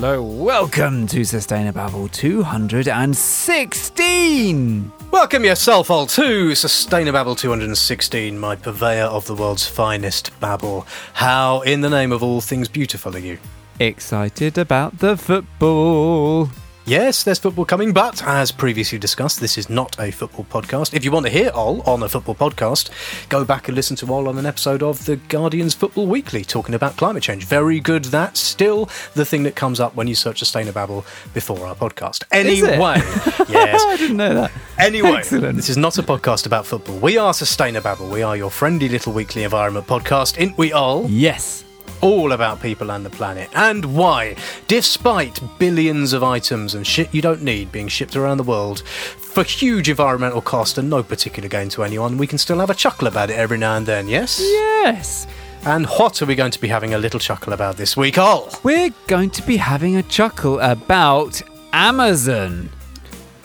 hello. Welcome to Sustainababble 216. Welcome yourself all to Sustainababble 216, my purveyor of the world's finest babble. How, in the name of all things beautiful, are you? Excited about the football. Yes, there's football coming, but as previously discussed, this is not a football podcast. If you want to hear Ol on a football podcast, go back and listen to Ol on an episode of The Guardian's Football Weekly talking about climate change. Very good. That's still the thing that comes up when you search Sustainababble before our podcast. Anyway, yes. I didn't know that. Anyway, Excellent. this is not a podcast about football. We are Sustainababble. We are your friendly little weekly environment podcast. In we all Yes. All about people and the planet and why, despite billions of items and shit you don't need being shipped around the world for huge environmental cost and no particular gain to anyone, we can still have a chuckle about it every now and then, yes? Yes. And what are we going to be having a little chuckle about this week? Oh, We're going to be having a chuckle about Amazon.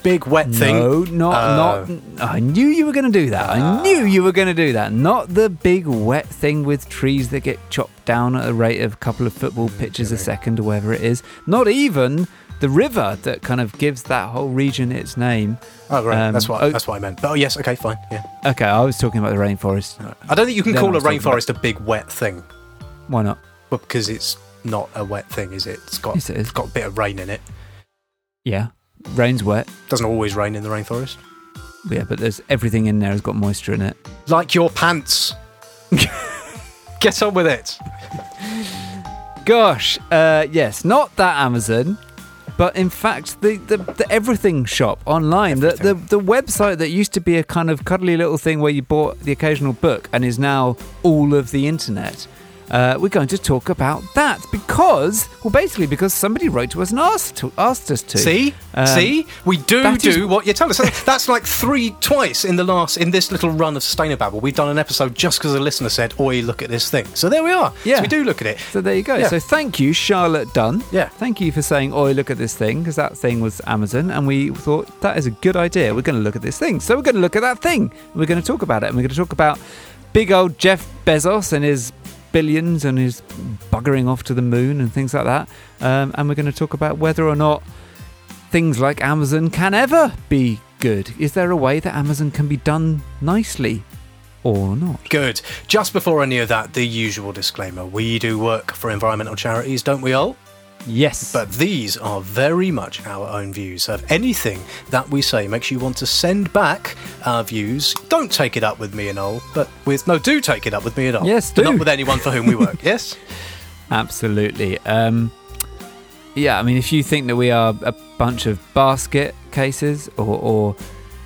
Big wet thing. No, not Uh, not. I knew you were going to do that. I knew you were going to do that. Not the big wet thing with trees that get chopped down at a rate of a couple of football pitches a second or whatever it is. Not even the river that kind of gives that whole region its name. Oh, right. Um, that's what oh- that's what I meant. But, oh, yes. Okay, fine. Yeah. Okay, I was talking about the rainforest. I don't think you can call a rainforest a big wet thing, Why not? well, because it's not a wet thing, is it? It's got Yes, it got a bit of rain in it. Yeah, rain's wet. Doesn't always rain in the rainforest. Yeah, but there's everything in there has got moisture in it. Like your pants. Get on with it. Gosh, uh, yes, not that Amazon, but in fact the, the, the everything shop online, the, the the website that used to be a kind of cuddly little thing where you bought the occasional book and is now all of the internet. Uh, we're going to talk about that because, well, basically because somebody wrote to us and asked to, asked us to. See, Um, see, we do do is- what you tell us. That's like three twice in the last in this little run of Sustainer Sustainababble. We've done an episode just because a listener said, "Oi, look at this thing." So there we are. Yeah. so we do look at it. So there you go. Yeah. So thank you, Charlotte Dunn. Yeah. Thank you for saying, "Oi, look at this thing," because that thing was Amazon, and we thought that is a good idea. We're going to look at this thing. So we're going to look at that thing. We're going to talk about it, and we're going to talk about big old Jeff Bezos and his billions and is buggering off to the moon and things like that. Um, and we're going to talk about whether or not things like Amazon can ever be good. Is there a way that Amazon can be done nicely or not? Good. Just before any of that, the usual disclaimer: we do work for environmental charities, don't we all? Yes. But these are very much our own views. So if anything that we say makes you want to send back our views, don't take it up with me and all, but with no, do take it up with me and all. Yes, but not with anyone for whom we work. yes. Absolutely. Um, yeah, I mean, if you think that we are a bunch of basket cases, or, or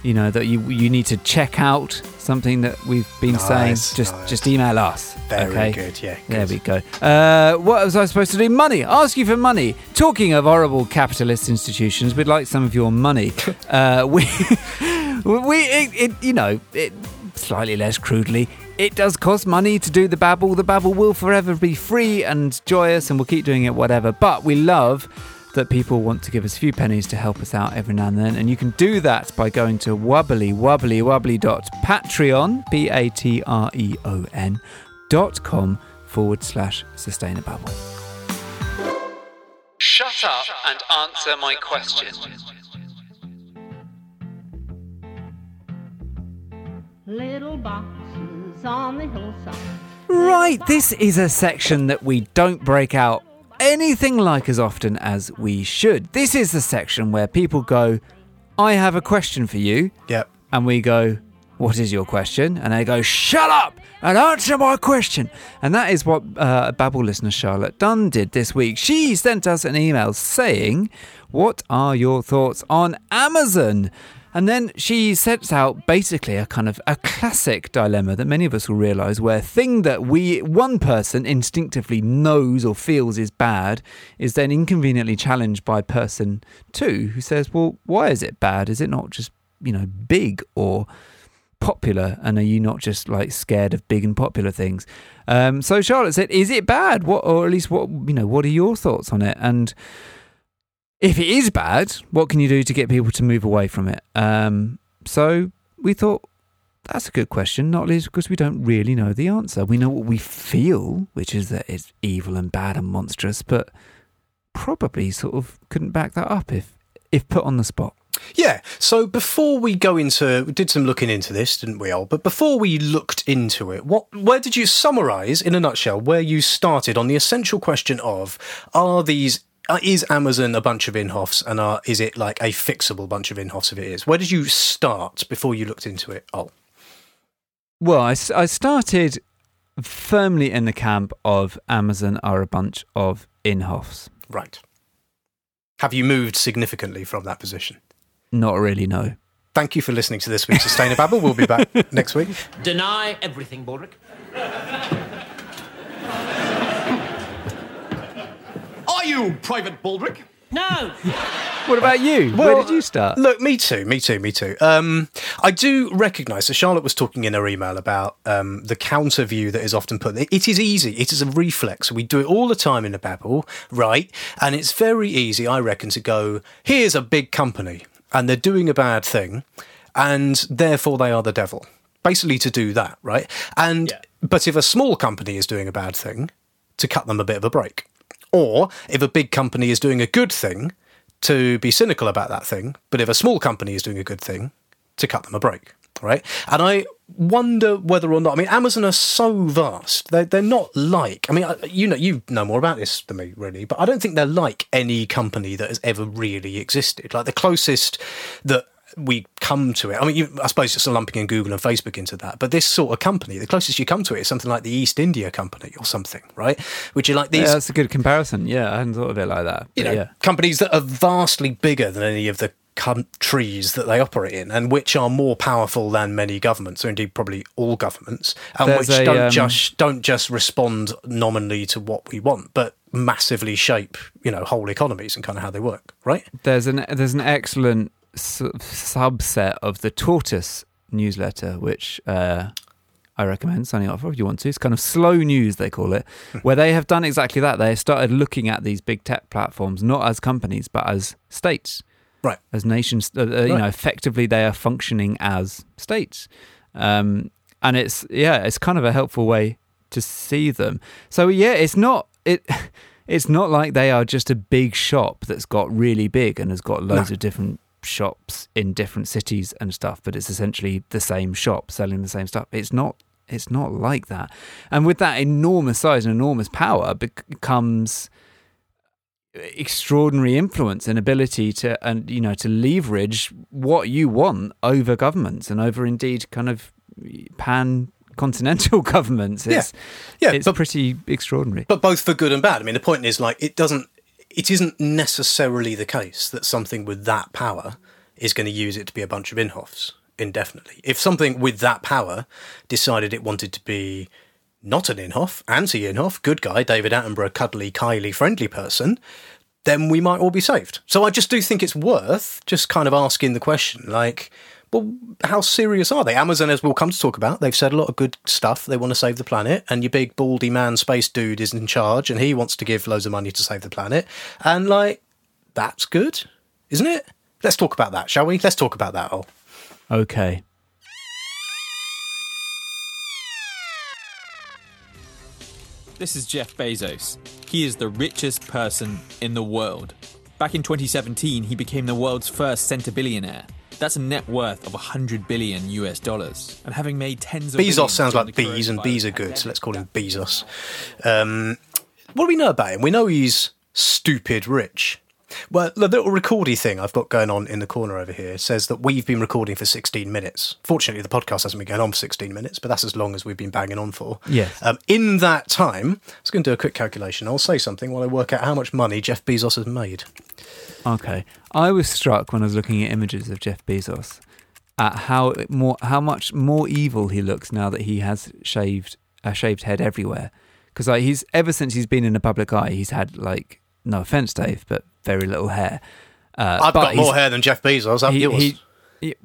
you know that you you need to check out something that we've been Nice, saying, just nice. just email us. Very okay? good. Yeah. There we go. Uh, what was I supposed to do? Money. Ask you for money. Talking of horrible capitalist institutions, we'd like some of your money. Uh, we, we, it, it, you know, it, slightly less crudely, it does cost money to do the babble. The babble will forever be free and joyous, and we'll keep doing it, whatever. But we love that people want to give us a few pennies to help us out every now and then. And you can do that by going to wobbly wobbly wobbly dot patreon, P A T R E O N, dot com forward slash sustainable. Shut up and answer my question. Little boxes on the hillside. Right, this is a section that we don't break out anything like as often as we should. This is the section where people go, I have a question for you. Yep. And we go, What is your question? And they go, Shut up and answer my question. And that is what uh, Babble listener, Charlotte Dunn, did this week. She sent us an email saying, What are your thoughts on Amazon? And then she sets out basically a kind of a classic dilemma that many of us will realize where a thing that we one person instinctively knows or feels is bad is then inconveniently challenged by person two who says, "Well, why is it bad? Is it not just, you know, big or popular? And are you not just like scared of big and popular things? Um, so charlotte said is it bad? What or at least what you know what are your thoughts on it? And if it is bad what can you do to get people to move away from it um, so we thought that's a good question not least because we don't really know the answer we know what we feel which is that it's evil and bad and monstrous but probably sort of couldn't back that up if if put on the spot. Yeah. So before we go into, we did some looking into this, didn't we all? But before we looked into it, what, where did you summarise, in a nutshell, where you started on the essential question of, are these, Uh, is Amazon a bunch of Inhofes and are, is it like a fixable bunch of Inhofes if it is? Where did you start before you looked into it? Oh, Well, I started firmly in the camp of Amazon are a bunch of Inhofes. right. Have you moved significantly from that position? Not really, no. Thank you for listening to this week's Sustainababble. We'll be back next week. Deny everything, Baldrick. You Private Baldrick? No! What about you? Where did you start? Look, me too, me too, me too. Um, I do recognise. So Charlotte was talking in her email about um, the counter view that is often put. It is easy. It is a reflex. We do it all the time in the babble, right? And it's very easy, I reckon, to go. Here's a big company, and they're doing a bad thing, and therefore they are the devil. Basically, to do that, right? And but if a small company is doing a bad thing, to cut them a bit of a break. Or if a big company is doing a good thing, to be cynical about that thing. But if a small company is doing a good thing, to cut them a break. Right. And I wonder whether or not, I mean, Amazon are so vast. They're, they're not like, I mean, you know, you know more about this than me, really, but I don't think they're like any company that has ever really existed. Like the closest that we come to it. I mean, you, I suppose just lumping in Google and Facebook into that, but this sort of company, the closest you come to it is something like the East India Company or something, right? Which are like these Yeah, that's a good comparison. Yeah, I hadn't thought of it like that. you know, yeah. companies that are vastly bigger than any of the countries that they operate in, and which are more powerful than many governments, or indeed probably all governments, and There's which a, don't um, just don't just respond nominally to what we want, but massively shape you know whole economies and kind of how they work, right? There's an there's an excellent subset of the Tortoise newsletter, which uh, I recommend signing up for if you want to. It's kind of slow news, they call it, where they have done exactly that. They started looking at these big tech platforms not as companies but as states, Right. as nations. Uh, uh, You Right. know, effectively they are functioning as states, um, and it's yeah, it's kind of a helpful way to see them. So yeah, it's not it. It's not like they are just a big shop that's got really big and has got loads No. of different shops in different cities and stuff, but it's essentially the same shop selling the same stuff. It's not. It's not like that. And with that enormous size and enormous power becomes extraordinary influence and ability to and you know to leverage what you want over governments and over indeed kind of pan continental governments Yeah. it's Yeah, it's but- pretty extraordinary but both for good and bad. I mean, the point is like it doesn't. It isn't necessarily the case that something with that power is going to use it to be a bunch of Inhofes indefinitely. If something with that power decided it wanted to be not an Inhofe, anti-Inhofe, good guy, David Attenborough, cuddly, Kylie, friendly person, then we might all be saved. So I just do think it's worth just kind of asking the question, like, well, how serious are they? Amazon, as we'll come to talk about, they've said a lot of good stuff. They want to save the planet, and your big baldy man space dude is in charge, and he wants to give loads of money to save the planet. And like, that's good, isn't it? Let's talk about that, shall we? Let's talk about that. all. okay This is Jeff Bezos. He is the richest person in the world. Back in 2017, he became the world's first centibillionaire. That's a net worth of 100 billion US dollars. And having made tens of Bezos sounds like bees, and bees are good, so let's call him Bezos. Um, what do we know about him? We know he's stupid rich. Well, the little recordy thing I've got going on in the corner over here says that we've been recording for 16 minutes. Fortunately, the podcast hasn't been going on for 16 minutes, but that's as long as we've been banging on for. Yes. Um, in that time, I was going to do a quick calculation. I'll say something while I work out how much money Jeff Bezos has made. Okay. I was struck when I was looking at images of Jeff Bezos at how more how much more evil he looks now that he has shaved a shaved head everywhere. Because like he's ever since he's been in the public eye, he's had like no offense, Dave, but very little hair. Uh, I've but got more hair than Jeff Bezos. Have he- yours? he- he-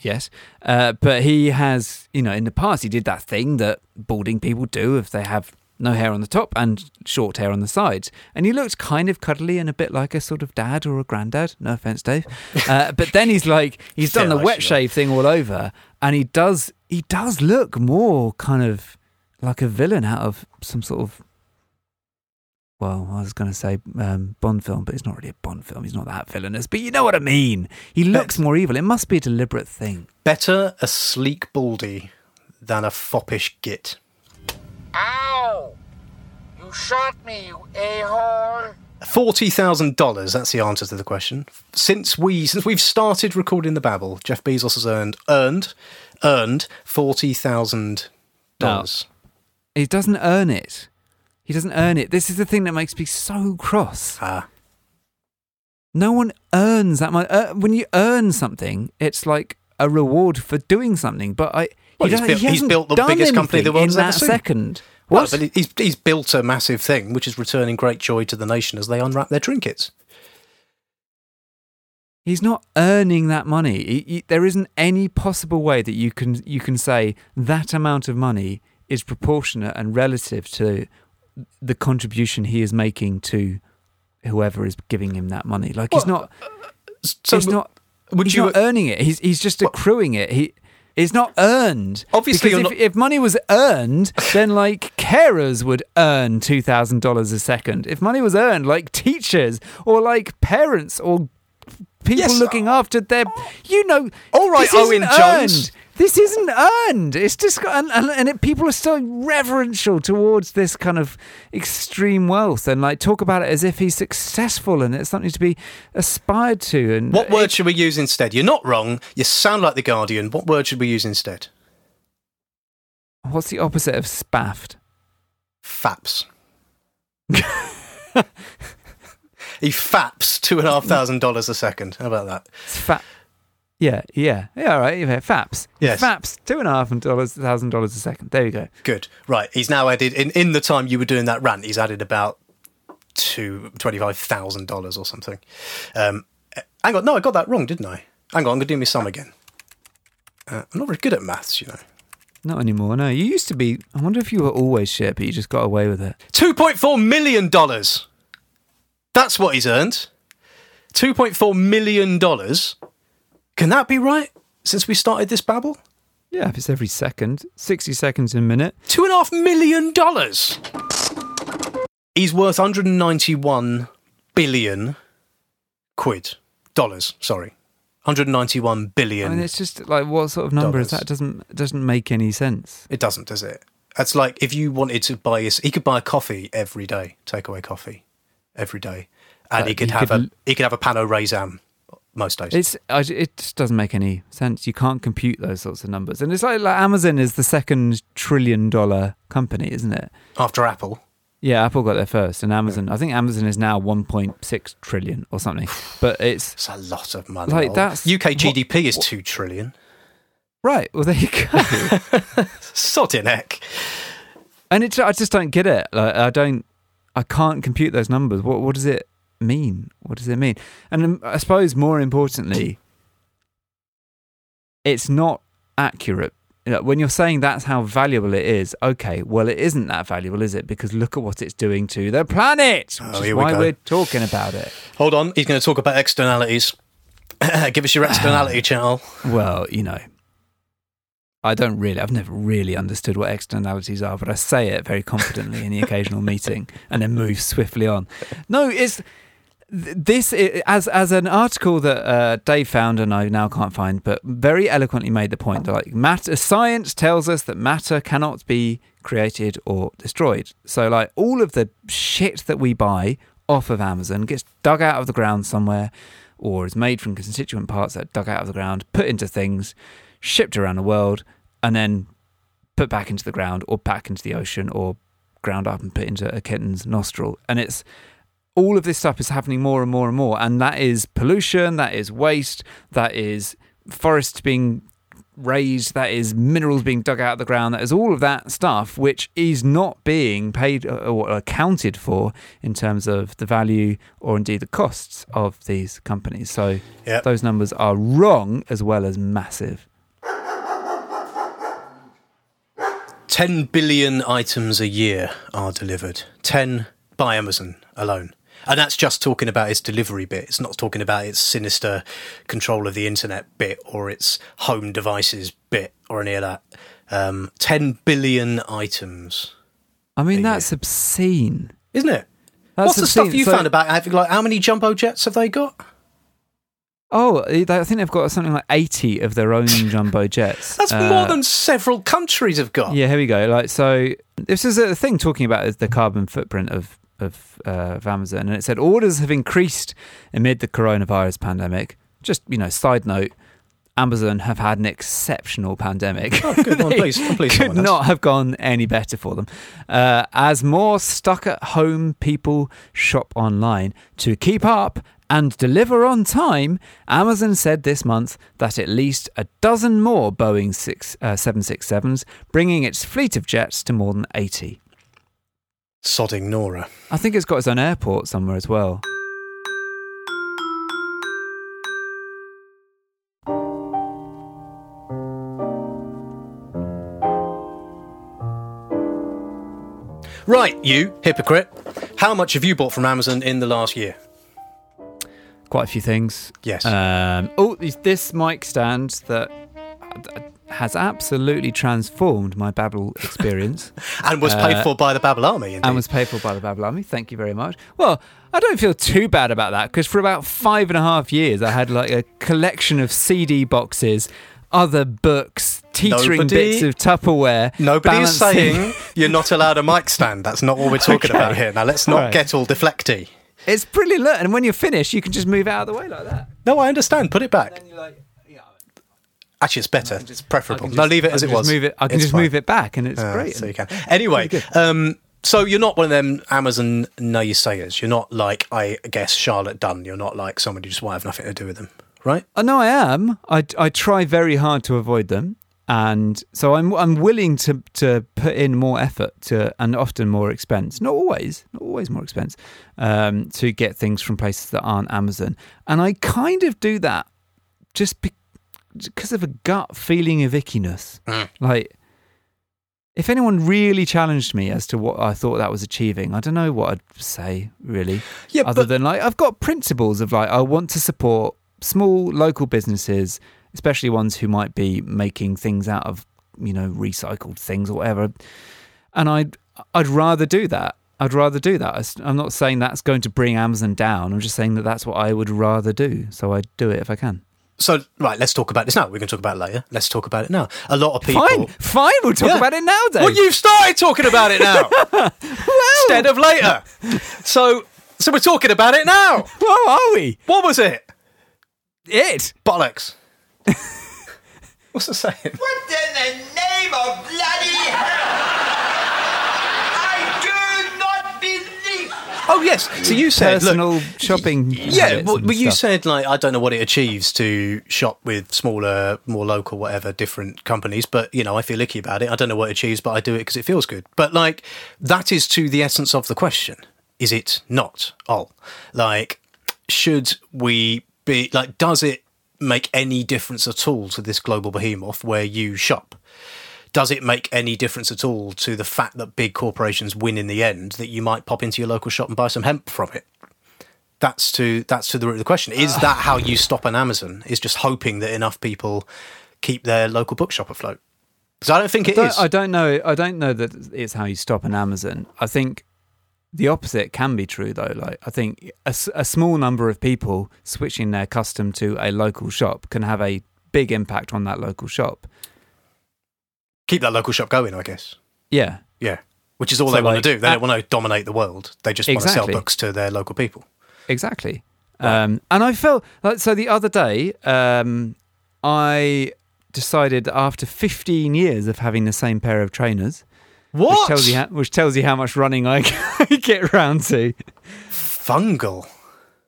yes, uh, but he has, you know, in the past he did that thing that balding people do if they have no hair on the top and short hair on the sides, and he looked kind of cuddly and a bit like a sort of dad or a granddad. No offense, Dave, uh, but then he's like he's done Yeah, the wet shave thing all over, and he does he does look more kind of like a villain out of some sort of well, I was going to say um, Bond film, but it's not really a Bond film. He's not that villainous. But you know what I mean. He looks more evil. It must be a deliberate thing. Better a sleek baldy than a foppish git. Ow! You shot me, you a-hole! Forty thousand dollars. That's the answer to the question. Since we since we've started recording the Babble, Jeff Bezos has earned earned earned forty thousand dollars. He doesn't earn it. He doesn't earn it. This is the thing that makes me so cross. Ah, No one earns that much. Uh, when you earn something, it's like a reward for doing something. But I, Well, he, he's built- he he's hasn't built the biggest company the anything world in ever that seen. second. well, What? but he's he's built a massive thing, which is returning great joy to the nation as they unwrap their trinkets. He's not earning that money. He- he- there isn't any possible way that you can you can say that amount of money is proportionate and relative to the contribution he is making to whoever is giving him that money. Like he's not. Uh, so he's not. would he's you- not earning it. He's he's just accruing it. He. It's not earned. Obviously because if, not- if money was earned, then like carers would earn two thousand dollars a second. If money was earned, like teachers or like parents or people Yes, looking after their, oh. you know, All right, Owen Jones. This isn't earned. It's just got, and, and, and it, people are so reverential towards this kind of extreme wealth and like talk about it as if he's successful and it's something to be aspired to. And What it- word should we use instead? You're not wrong. You sound like the Guardian. What word should we use instead? What's the opposite of spaffed? Faps. he faps two and a half thousand dollars a second. How about that? It's fat. Yeah, yeah, yeah. All right, yeah, faps. Yes. faps. Two and a half dollars, thousand dollars a second. There you go. Good. Right. He's now added in in the time you were doing that rant. He's added about two twenty five thousand dollars or something. Um, eh, hang on. No, I got that wrong, didn't I? Hang on. I'm gonna do my sum again. Uh, I'm not very good at maths, you know. Not anymore. No, you used to be. I wonder if you were always shit, but you just got away with it. Two point four million dollars. That's what he's earned. Two point four million dollars. Can that be right? Since we started this babble, Yeah, if it's every second, sixty seconds a minute. two and a half million dollars. He's worth 191 billion quid dollars. Sorry, 191 billion. I mean, it's just like what sort of number is Dollars. that? Doesn't doesn't make any sense. it doesn't, does it? That's like if you wanted to buy his, he could buy a coffee every day, takeaway coffee every day, and But he could you have could a he could have a pano raisin most days. It's it just doesn't make any sense. You can't compute those sorts of numbers, and it's like, like Amazon is the second trillion dollar company, isn't it? After Apple, Yeah, Apple got there first, and Amazon. I think Amazon is now 1.6 trillion or something. But it's it's a lot of money. Like, that's- UK what- GDP is two trillion. right. Well, there you go. Sod in heck. and it, I just don't get it. Like, I don't. I can't compute those numbers. What what does it mean? What does it mean? And um, I suppose more importantly, it's not accurate. When you're saying that's how valuable it is, okay, well, it isn't that valuable, is it? Because look at what it's doing to the planet, which Oh, is here we why we're talking about it. Hold on, he's going to talk about externalities. Give us your externality, channel. Well, you know, I don't really, I've never really understood what externalities are, but I say it very confidently in the occasional meeting and then move swiftly on. No, it's this as as an article that uh, Dave found and I now can't find, but very eloquently made the point that like matter, science tells us that matter cannot be created or destroyed. So like all of the shit that we buy off of Amazon gets dug out of the ground somewhere or is made from constituent parts that are dug out of the ground, put into things, shipped around the world, and then put back into the ground or back into the ocean or ground up and put into a kitten's nostril. And it's all of this stuff is happening more and more and more. And that is pollution, that is waste, that is forests being raised, that is minerals being dug out of the ground, that is all of that stuff which is not being paid or accounted for in terms of the value or indeed the costs of these companies. So Yep. those numbers are wrong as well as massive. 10 billion items a year are delivered. 10 by Amazon alone. And that's just talking about its delivery bit. It's not talking about its sinister control of the internet bit or its home devices bit or any of that. Um, 10 billion items, I mean, that's obscene. isn't it? That's What's the, stuff you So- found about? Have, like, how many jumbo jets have they got? Oh, I think they've got something like eighty of their own jumbo jets. That's Uh, more than several countries have got. Yeah, here we go. Like so, this is a thing talking about is the carbon footprint of of, uh, of Amazon, and it said orders have increased amid the coronavirus pandemic. Just you know, side note. Amazon have had an exceptional pandemic. Oh, good. They please, I'm pleased could not have gone any better for them. Uh, as more stuck at home people shop online to keep up and deliver on time, Amazon said this month that at least a dozen more Boeing six, uh, 767s, bringing its fleet of jets to more than 80. Sodding Nora. I think it's got its own airport somewhere as well. Right, you hypocrite. How much have you bought from Amazon in the last year? Quite a few things. Yes. Um, oh, this- mic stand that uh, has absolutely transformed my Babble experience. and was paid uh, for by the Babble Army. Indeed. and was paid for by the Babble Army. Thank you very much. Well, I don't feel too bad about that because for about five and a half years, I had like a collection of CD boxes, other books, teetering Nobody- bits of Tupperware. Nobody is saying you're not allowed a mic stand. That's not what we're talking Okay. about here. Now let's not All right. get all deflecty. it's brilliant. Look, and when you're finished, you can just move out of the way like that. No, I understand. Put it back. And you're like, yeah, Actually, it's better. It's preferable. can No, leave it as it was. Move it. I can It's just fine. move it back, and it's Ah, great. So you can. Anyway, um, so you're not one of them Amazon naysayers. You're not like, I guess, Charlotte Dunn. You're not like somebody who just won't have nothing to do with them, right? Uh, no, I am. I, I try very hard to avoid them, and so I'm I'm willing to to put in more effort to and often more expense. Not always, not always more expense, um, to get things from places that aren't Amazon. And I kind of do that just be- because of a gut feeling of ickiness. Mm. Like, if anyone really challenged me as to what I thought that was achieving, I don't know what I'd say really Yeah, other but than like I've got principles of like I want to support small local businesses, especially ones who might be making things out of you know recycled things or whatever. And I'd I'd rather do that. I'd rather do that. I'm not saying that's going to bring Amazon down. I'm just saying that that's what I would rather do. So I do it if I can. So right. Let's talk about this now. We can talk about it later. Let's talk about it now. A lot of people. Fine, fine. We'll talk Yeah. about it now, Dave. Well, you've started talking about it now instead of later. So, so we're talking about it now. Whoa, are we? What was it? It. Bollocks. What's the saying? What in the name of bloody hell? I do not believe. Oh yes. So you said, look, Personal shopping. Yeah, well, but you said like I don't know what it achieves to shop with smaller, more local, whatever, different companies. But you know, I feel icky about it. I don't know what it achieves, but I do it because it feels good. But like that is to the essence of the question: Is it not all? Like, should we be like? Does it make any difference at all to this global behemoth where you shop? Does it make any difference at all to the fact that big corporations win in the end? That you might pop into your local shop and buy some hemp from it that's to that's to the root of the question. Is ah. that how you stop an Amazon? Is just hoping that enough people keep their local bookshop afloat? Because I don't think it don't- is. I don't know. I don't know that it's how you stop an Amazon. I think the opposite can be true, though. Like I think a small number of people switching their custom to a local shop can have a big impact on that local shop. Keep that local shop going, I guess. Yeah, Yeah, which is all So, they want to do. They don't want to dominate the world. They just want to sell books to their local people. exactly. Um, and I felt like so the other day, um, I decided after 15 years of having the same pair of trainers, which What? tells you how, which tells you how much running I get around to. Fungal.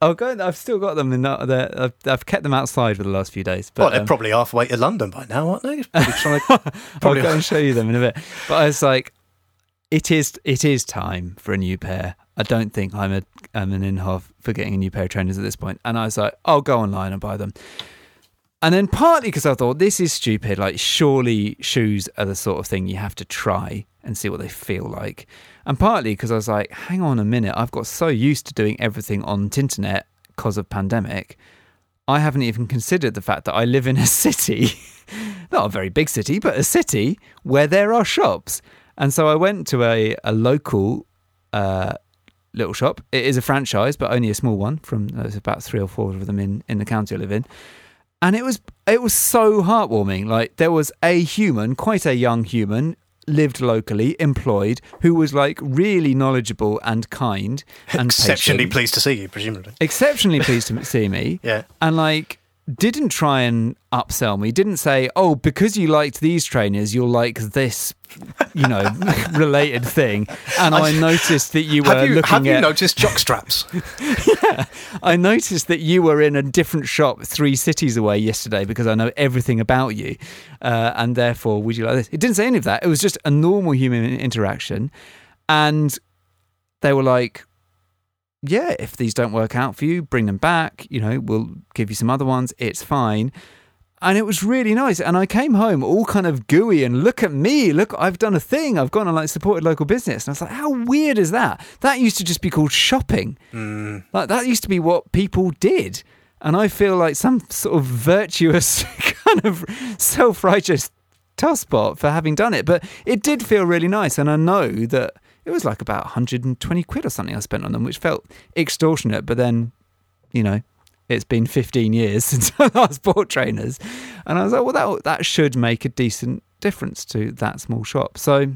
Oh, go! I've still got them in the I've, I've kept them outside for the last few days. But well, they're um, probably halfway to London by now, aren't they? Probably to- I'll go and show you them in a bit. But I was like, it is it is time for a new pair. I don't think I'm a I'm an Inhofe for getting a new pair of trainers at this point. And I was like, I'll go online and buy them. And then partly because I thought this is stupid. Like, surely shoes are the sort of thing you have to try and see what they feel like. And partly because I was like, hang on a minute, I've got so used to doing everything on Tinternet because of pandemic. I haven't even considered the fact that I live in a city, not a very big city, but a city where there are shops. And so I went to a, a local uh, little shop. It is a franchise, but only a small one. From there's about three or four of them in in the county I live in, and it was it was so heartwarming. Like there was a human, quite a young human, lived locally, employed, who was like really knowledgeable and kind and Exceptionally patient. pleased to see you, presumably. exceptionally pleased to see me. Yeah. And like didn't try and upsell me. Didn't say, "Oh, because you liked these trainers, you'll like this." You know, related thing, and I, noticed that you were Have you, looking have you at. noticed jock straps? yeah. I noticed that you were in a different shop three cities away yesterday because I know everything about you, uh, and therefore, would you like this? It didn't say any of that. It was just a normal human interaction, and they were like, "Yeah, if these don't work out for you, bring them back. You know, we'll give you some other ones. It's fine." And it was really nice. And I came home all kind of gooey and look at me, look, I've done a thing. I've gone and like supported local business. And I was like, how weird is that? That used to just be called shopping. Mm. Like that used to be what people did. And I feel like some sort of virtuous kind of self-righteous tosspot for having done it. But it did feel really nice. And I know that it was like about 120 quid or something I spent on them, which felt extortionate. But then, you know, it's been 15 years since I last bought trainers. And I was like, well, that, that should make a decent difference to that small shop. So,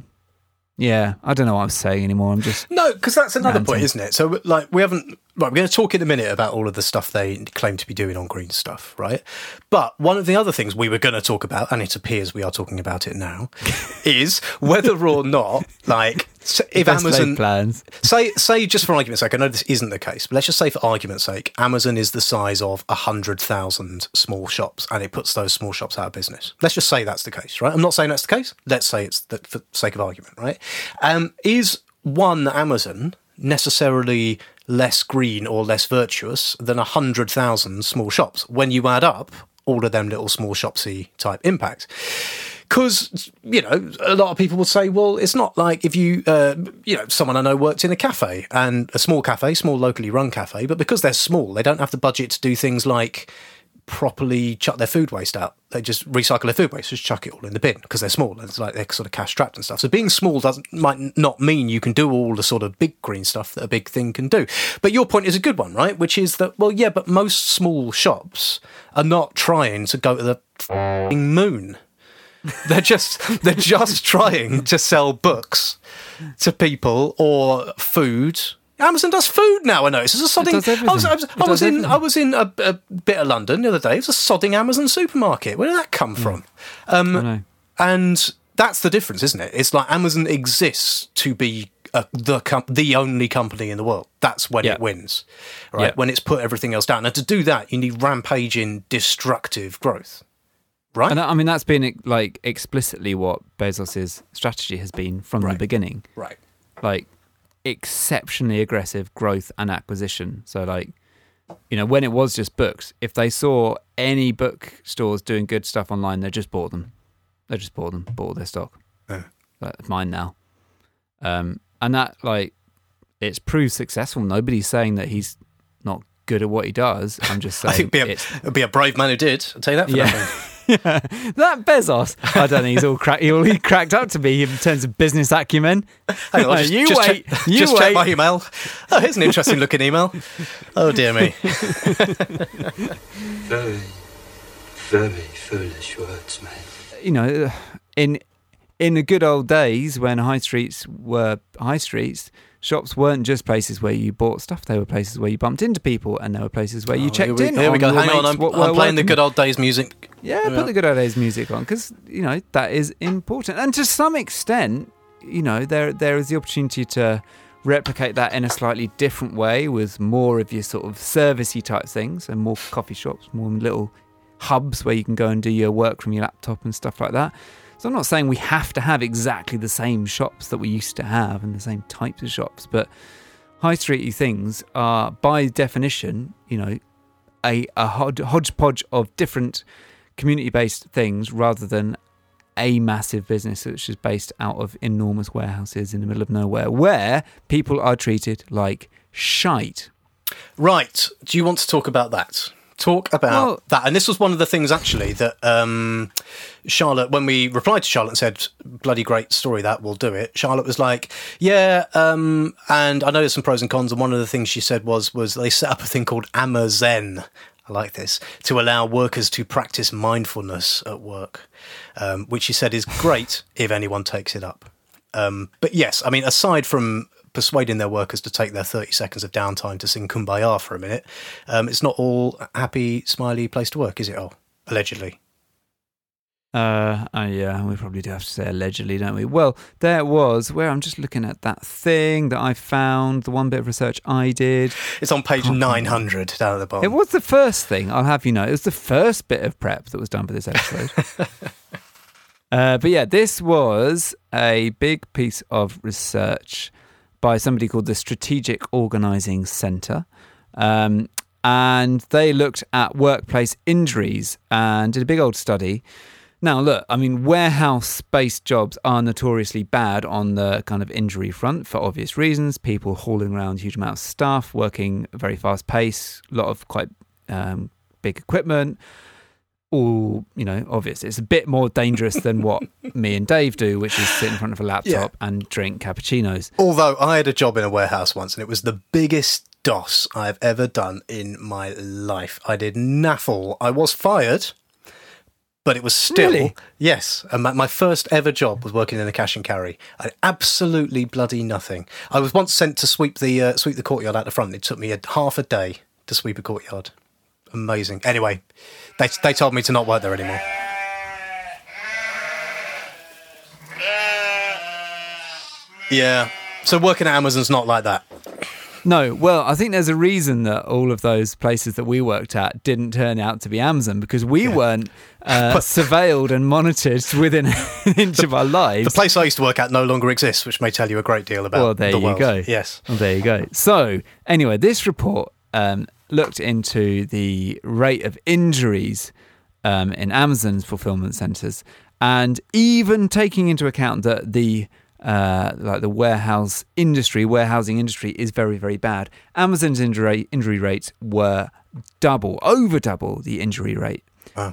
yeah, I don't know what I'm saying anymore. I'm just No, because that's another Ranting. point, isn't it? So, like, we haven't. Right, we're going to talk in a minute about all of the stuff they claim to be doing on green stuff, right? But one of the other things we were going to talk about, and it appears we are talking about it now, is whether or not, like, s- if Amazon plans. say say just for argument's sake, I know this isn't the case, but let's just say for argument's sake, Amazon is the size of a hundred thousand small shops, and it puts those small shops out of business. Let's just say that's the case, right? I'm not saying that's the case. Let's say it's the, for sake of argument, right? Um, is one Amazon necessarily less green or less virtuous than a hundred thousand small shops when you add up all of them little small shopsy type impacts? because you know a lot of people will say well it's not like if you uh, you know someone i know worked in a cafe and a small cafe small locally run cafe but because they're small they don't have the budget to do things like properly chuck their food waste out. They just recycle their food waste just chuck it all in the bin because they're small. And it's like they're sort of cash strapped and stuff. So being small doesn't might not mean you can do all the sort of big green stuff that a big thing can do. But your point is a good one right? Which is that well yeah but most small shops are not trying to go to the moon. They're just they're just trying to sell books to people or food. Amazon does food now. I know it's a sodding. I was, I was. I was in everything. I was in a, a bit of London the other day. It was a sodding Amazon supermarket. Where did that come from? Um, and that's the difference, isn't it? It's like Amazon exists to be uh, the com- the only company in the world. That's when Yeah. it wins, right? Yeah. When it's put everything else down. And to do that, you need rampaging, destructive growth, right? And I mean, that's been like explicitly what Bezos's strategy has been from the beginning. right. Like exceptionally aggressive growth and acquisition. So, like, you know, when it was just books, if they saw any bookstores doing good stuff online, they just bought them. They just bought them, bought all their stock. Yeah. That's mine now. Um, and that, like, it's proved successful. Nobody's saying that he's not good at what he does. I'm just saying I think it'd be, a, it'd be a brave man who did. I'll tell you that for Yeah. nothing. yeah, that Bezos. I don't think he's all cracked. He he cracked up to be in terms of business acumen. Hang on, just, you just wait. Check, you just wait. check my email. Oh, here's an interesting looking email. Oh dear me. Very, very foolish words, mate. you know, in in the good old days when high streets were high streets, shops weren't just places where you bought stuff. They were places where you bumped into people, and there were places where you Oh, checked here we, in. Here we go. Hang on, I'm, what I'm playing the good old days music. Yeah, Yeah. put the good old days music on because you know that is important, and to some extent, you know there there is the opportunity to replicate that in a slightly different way with more of your sort of servicey type things and more coffee shops, more little hubs where you can go and do your work from your laptop and stuff like that. So I'm not saying we have to have exactly the same shops that we used to have and the same types of shops, but high streety things are by definition, you know, a, a hodgepodge of different community based things rather than a massive business which is based out of enormous warehouses in the middle of nowhere where people are treated like shite. Right. Do you want to talk about that? Talk about Well- that. And this was one of the things actually that um, Charlotte, when we replied to Charlotte and said, "Bloody great story, that will do it." Charlotte was like, "Yeah," um, and I know there's some pros and cons. And one of the things she said was was they set up a thing called Amazen. I like this to allow workers to practice mindfulness at work, um, which she said is great if anyone takes it up. Um, but yes, I mean, aside from persuading their workers to take their 30 seconds of downtime to sing Kumbaya for a minute, um, it's not all happy, smiley place to work, is it? Oh, allegedly. Uh, oh yeah, we probably do have to say allegedly, don't we? Well, there was where I'm just looking at that thing that I found, the one bit of research I did. It's on page 900 down at the bottom. It was the first thing, I'll have you know. It was the first bit of prep that was done for this episode. uh, but yeah, this was a big piece of research by somebody called the Strategic Organizing Center. Um, and they looked at workplace injuries and did a big old study. Now, look, I mean, warehouse based jobs are notoriously bad on the kind of injury front for obvious reasons. People hauling around huge amounts of stuff, working very fast pace, a lot of quite um, big equipment. All, you know, obvious. It's a bit more dangerous than what me and Dave do, which is sit in front of a laptop and drink cappuccinos. Although I had a job in a warehouse once and it was the biggest doss I've ever done in my life. I did naffle. I was fired, but it was still. Really? Yes. And my, my first ever job was working in a cash and carry. I absolutely bloody nothing. I was once sent to sweep the uh, sweep the courtyard out the front. It took me a, half a day to sweep a courtyard. Amazing. Anyway, they, they told me to not work there anymore. Yeah. So working at Amazon's not like that. No, well, I think there's a reason that all of those places that we worked at didn't turn out to be Amazon because we weren't uh, surveilled and monitored within an inch of our lives. The place I used to work at no longer exists, which may tell you a great deal about the world. well, there the you world. go. Yes. Well, there you go. So, anyway, this report um, looked into the rate of injuries um, in Amazon's fulfillment centers, and even taking into account that the uh, like the warehouse industry, warehousing industry is very, very bad. Amazon's injury injury rates were double, over double the injury rate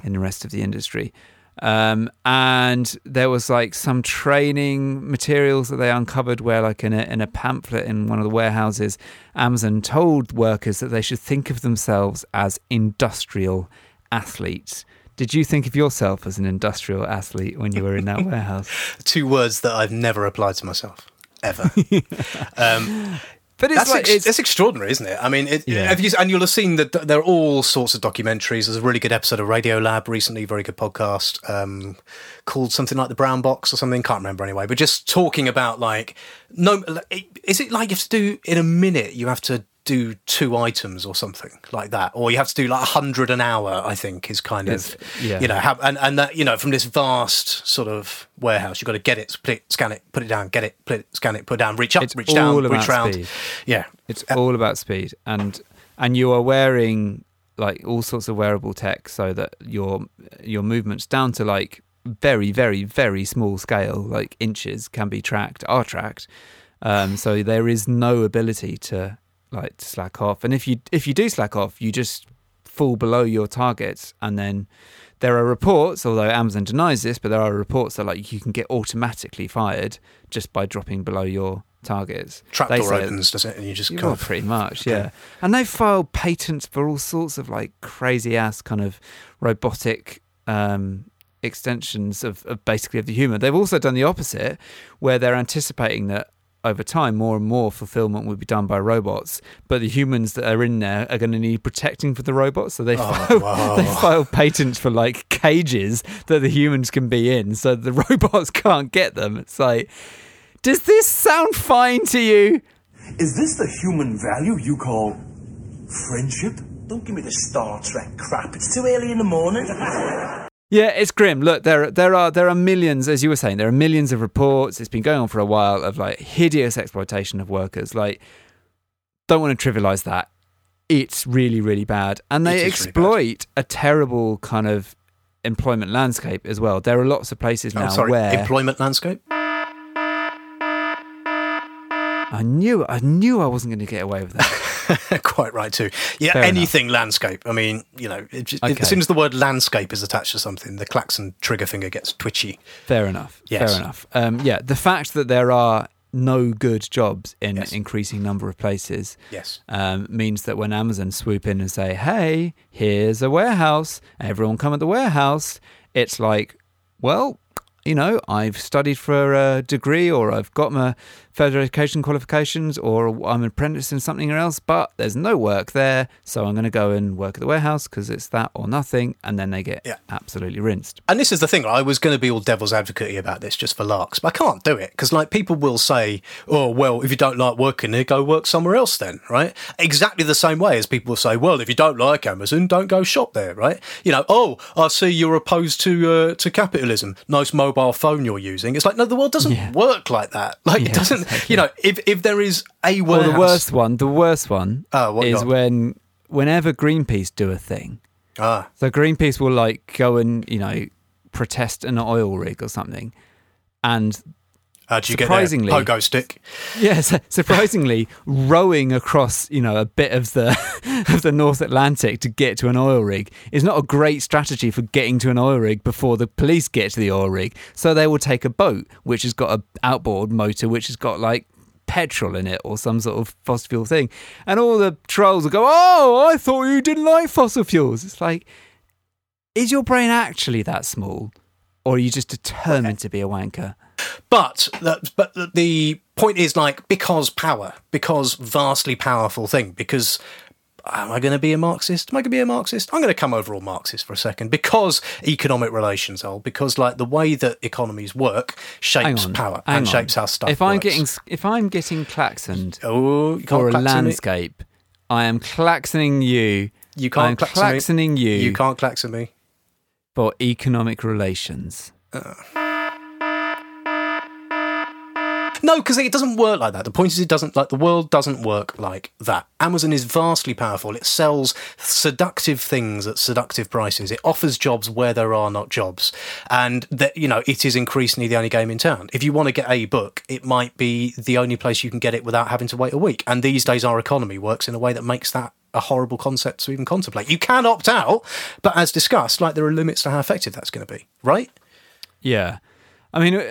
in the rest of the industry. Um, and there was like some training materials that they uncovered where, like in a, in a pamphlet in one of the warehouses, Amazon told workers that they should think of themselves as industrial athletes. Did you think of yourself as an industrial athlete when you were in that warehouse? Two words that I've never applied to myself ever. um, But it's that's, like ex- it's, that's extraordinary, isn't it? I mean, it, Yeah. you, and you'll have seen that there are all sorts of documentaries. There's a really good episode of Radiolab recently, very good podcast um, called something like the Brown Box or something. Can't remember anyway, but just talking about like no, is it like you have to do in a minute? You have to do two items or something like that, or you have to do like a hundred an hour. I think is kind Yes, of yeah. you know, how, and and that you know from this vast sort of warehouse, you've got to get it, split, scan it, put it down, get it, split, scan it, put it down, reach up, It's reach down, reach round. speed. Yeah, It's all about speed, and and you are wearing like all sorts of wearable tech, so that your your movements down to like very, very, very small scale, like inches, can be tracked, are tracked. Um, so there is no ability to like to slack off, and if you if you do slack off, you just fall below your targets, and then there are reports, although Amazon denies this, but there are reports that like you can get automatically fired just by dropping below your targets. They trapdoor opens, does it? And you just kind well, pretty much, yeah. And they've filed patents for all sorts of like crazy ass kind of robotic um, extensions of, of basically of the human. They've also done the opposite, where they're anticipating that over time more and more fulfillment will be done by robots, but the humans that are in there are going to need protecting for the robots. So they oh, filed, wow. they filed patents for like cages that the humans can be in, so the robots can't get them. It's like, does this sound fine to you? Is this the human value you call friendship? Don't give me the Star Trek crap. It's too early in the morning. Yeah, it's grim. Look, there there are there are millions, as you were saying, there are millions of reports. It's been going on for a while of like hideous exploitation of workers. Like, don't want to trivialize that. It's really really bad, and they It is really exploit a terrible kind of employment landscape as well. There are lots of places Oh, now sorry, where employment landscape. I knew I knew I wasn't going to get away with that. Quite right too. Yeah, Fair anything landscape. I mean, you know, it just, Okay. as soon as the word landscape is attached to something, the klaxon trigger finger gets twitchy. Fair enough. Yes. Fair enough. Um, yeah, the fact that there are no good jobs in Yes. increasing number of places Yes. um, means that when Amazon swoop in and say, "Hey, here's a warehouse, everyone come at the warehouse," it's like, well, you know, I've studied for a degree, or I've got my further education qualifications, or I'm an apprentice in something or else, but there's no work there, so I'm going to go and work at the warehouse because it's that or nothing, and then they get Yeah. absolutely rinsed. And this is the thing, I was going to be all devil's advocate about this just for larks, but I can't do it because, like, people will say, "Oh, well, if you don't like working there, go work somewhere else." Then, right? Exactly the same way as people say, "Well, if you don't like Amazon, don't go shop there." Right? You know, "Oh, I see you're opposed to uh, to capitalism. Nice mobile phone you're using." It's like, no, the world doesn't Yeah. work like that. Like, it doesn't. You know, if if there is a Well, the worst one, the worst one Oh, what is when whenever Greenpeace do a thing. ah, So Greenpeace will like go and you know protest an oil rig or something, and how do you Surprisingly- get there? Pogo stick. yes, surprisingly, rowing across you know a bit of the of the North Atlantic to get to an oil rig is not a great strategy for getting to an oil rig before the police get to the oil rig. So they will take a boat which has got a outboard motor which has got like petrol in it or some sort of fossil fuel thing, and all the trolls will go, "Oh, I thought you didn't like fossil fuels." It's like, is your brain actually that small, or are you just determined to be a wanker? But that, but the- the point is like because power, because vastly powerful thing. Because am I going to be a Marxist? Am I going to be a Marxist? I'm going to come over all Marxist for a second because economic relations are because like the way that economies work shapes on, power and on. shapes how stuff. If I'm works. getting if I'm getting klaxoned oh, for a klaxon me. landscape, I am claxoning you. you can't I'm klaxon me. you, You can't klaxon me. for economic relations. Uh. No, because it doesn't work like that. The point is, it doesn't like the world doesn't work like that. Amazon is vastly powerful. It sells seductive things at seductive prices. It offers jobs where there are not jobs, and that you know it is increasingly the only game in town. If you want to get a book, it might be the only place you can get it without having to wait a week. And these days, our economy works in a way that makes that a horrible concept to even contemplate. You can opt out, but as discussed, like there are limits to how effective that's going to be. Right? Yeah, I mean,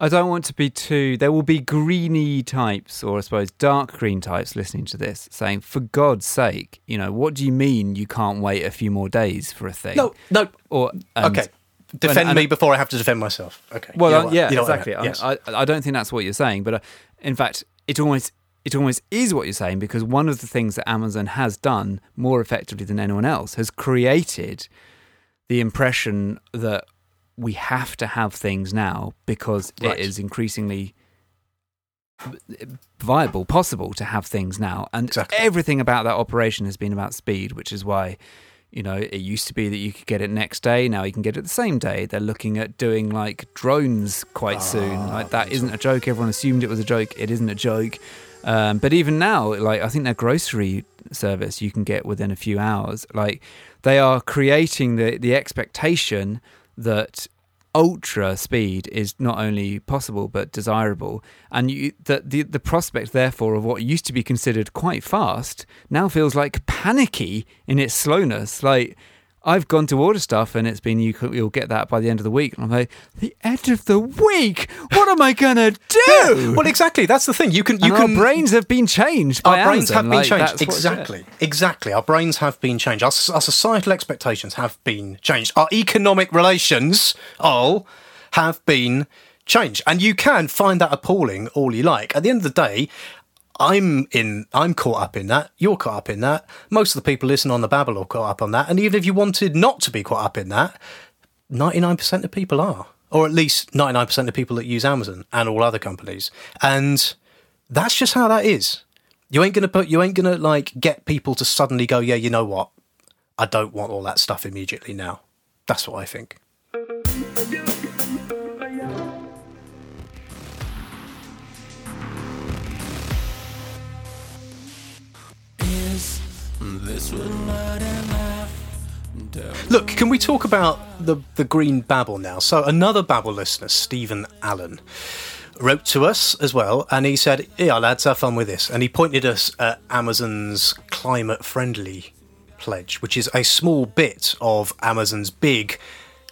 I don't want to be too. There will be greeny types, or I suppose dark green types, listening to this, saying, "For God's sake, you know, what do you mean you can't wait a few more days for a thing?" No, no. Or and- okay. Defend and- me before I have to defend myself. Okay. Well, You know uh, yeah, you know what I exactly. Yes. I, I, I don't think that's what you're saying, but uh, in fact, it almost it almost is what you're saying because one of the things that Amazon has done more effectively than anyone else has created the impression that we have to have things now because Right. it is increasingly viable, possible to have things now, and Exactly. everything about that operation has been about speed, which is why. You know, it used to be that you could get it next day. Now you can get it the same day. They're looking at doing like drones quite soon. Like that isn't a joke. Everyone assumed it was a joke. It isn't a joke. Um, but even now, like I think their grocery service you can get within a few hours. Like they are creating the the expectation that ultra speed is not only possible but desirable. And you that the the prospect therefore of what used to be considered quite fast now feels like panicky in its slowness. Like I've gone to order stuff and it's been you could, you'll get that by the end of the week and I'm like the end of the week what am I gonna do Well, exactly. That's the thing. You can. You and can. our brains have been changed our brains Amazon. have been Like, changed. Exactly. Exactly. Our brains have been changed. Our, our societal expectations have been changed. Our economic relations all have been changed, and you can find that appalling all you like. At the end of the day. I'm in. I'm caught up in that. You're caught up in that. Most of the people listening on the Babble are caught up on that. And even if you wanted not to be caught up in that, 99% of people are, or at least 99% of people that use Amazon and all other companies. And that's just how that is. You ain't gonna put. You ain't gonna like get people to suddenly go, yeah, you know what? I don't want all that stuff immediately now. That's what I think. Look, can we talk about the the green babble now? So another babble listener, Stephen Allen, wrote to us as well, and he said, "Yeah, lads, have fun with this." And he pointed us at Amazon's climate-friendly pledge, which is a small bit of Amazon's big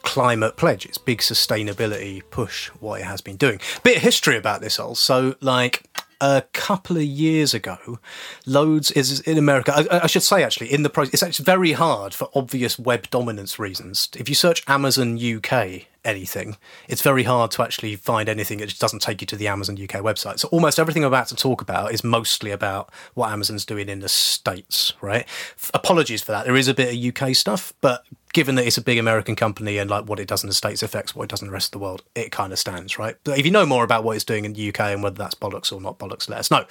climate pledge, its big sustainability push, what it has been doing. Bit of history about this also, like a couple of years ago, loads is in America. I, I should say actually, in the process, it's actually very hard for obvious web dominance reasons. If you search Amazon UK anything, it's very hard to actually find anything that just doesn't take you to the Amazon UK website. So almost everything I'm about to talk about is mostly about what Amazon's doing in the States, right? F- Apologies for that. There is a bit of UK stuff, but given that it's a big American company and like what it does in the States affects what it does in the rest of the world, it kind of stands, right? But if you know more about what it's doing in the UK and whether that's bollocks or not bollocks, let us know,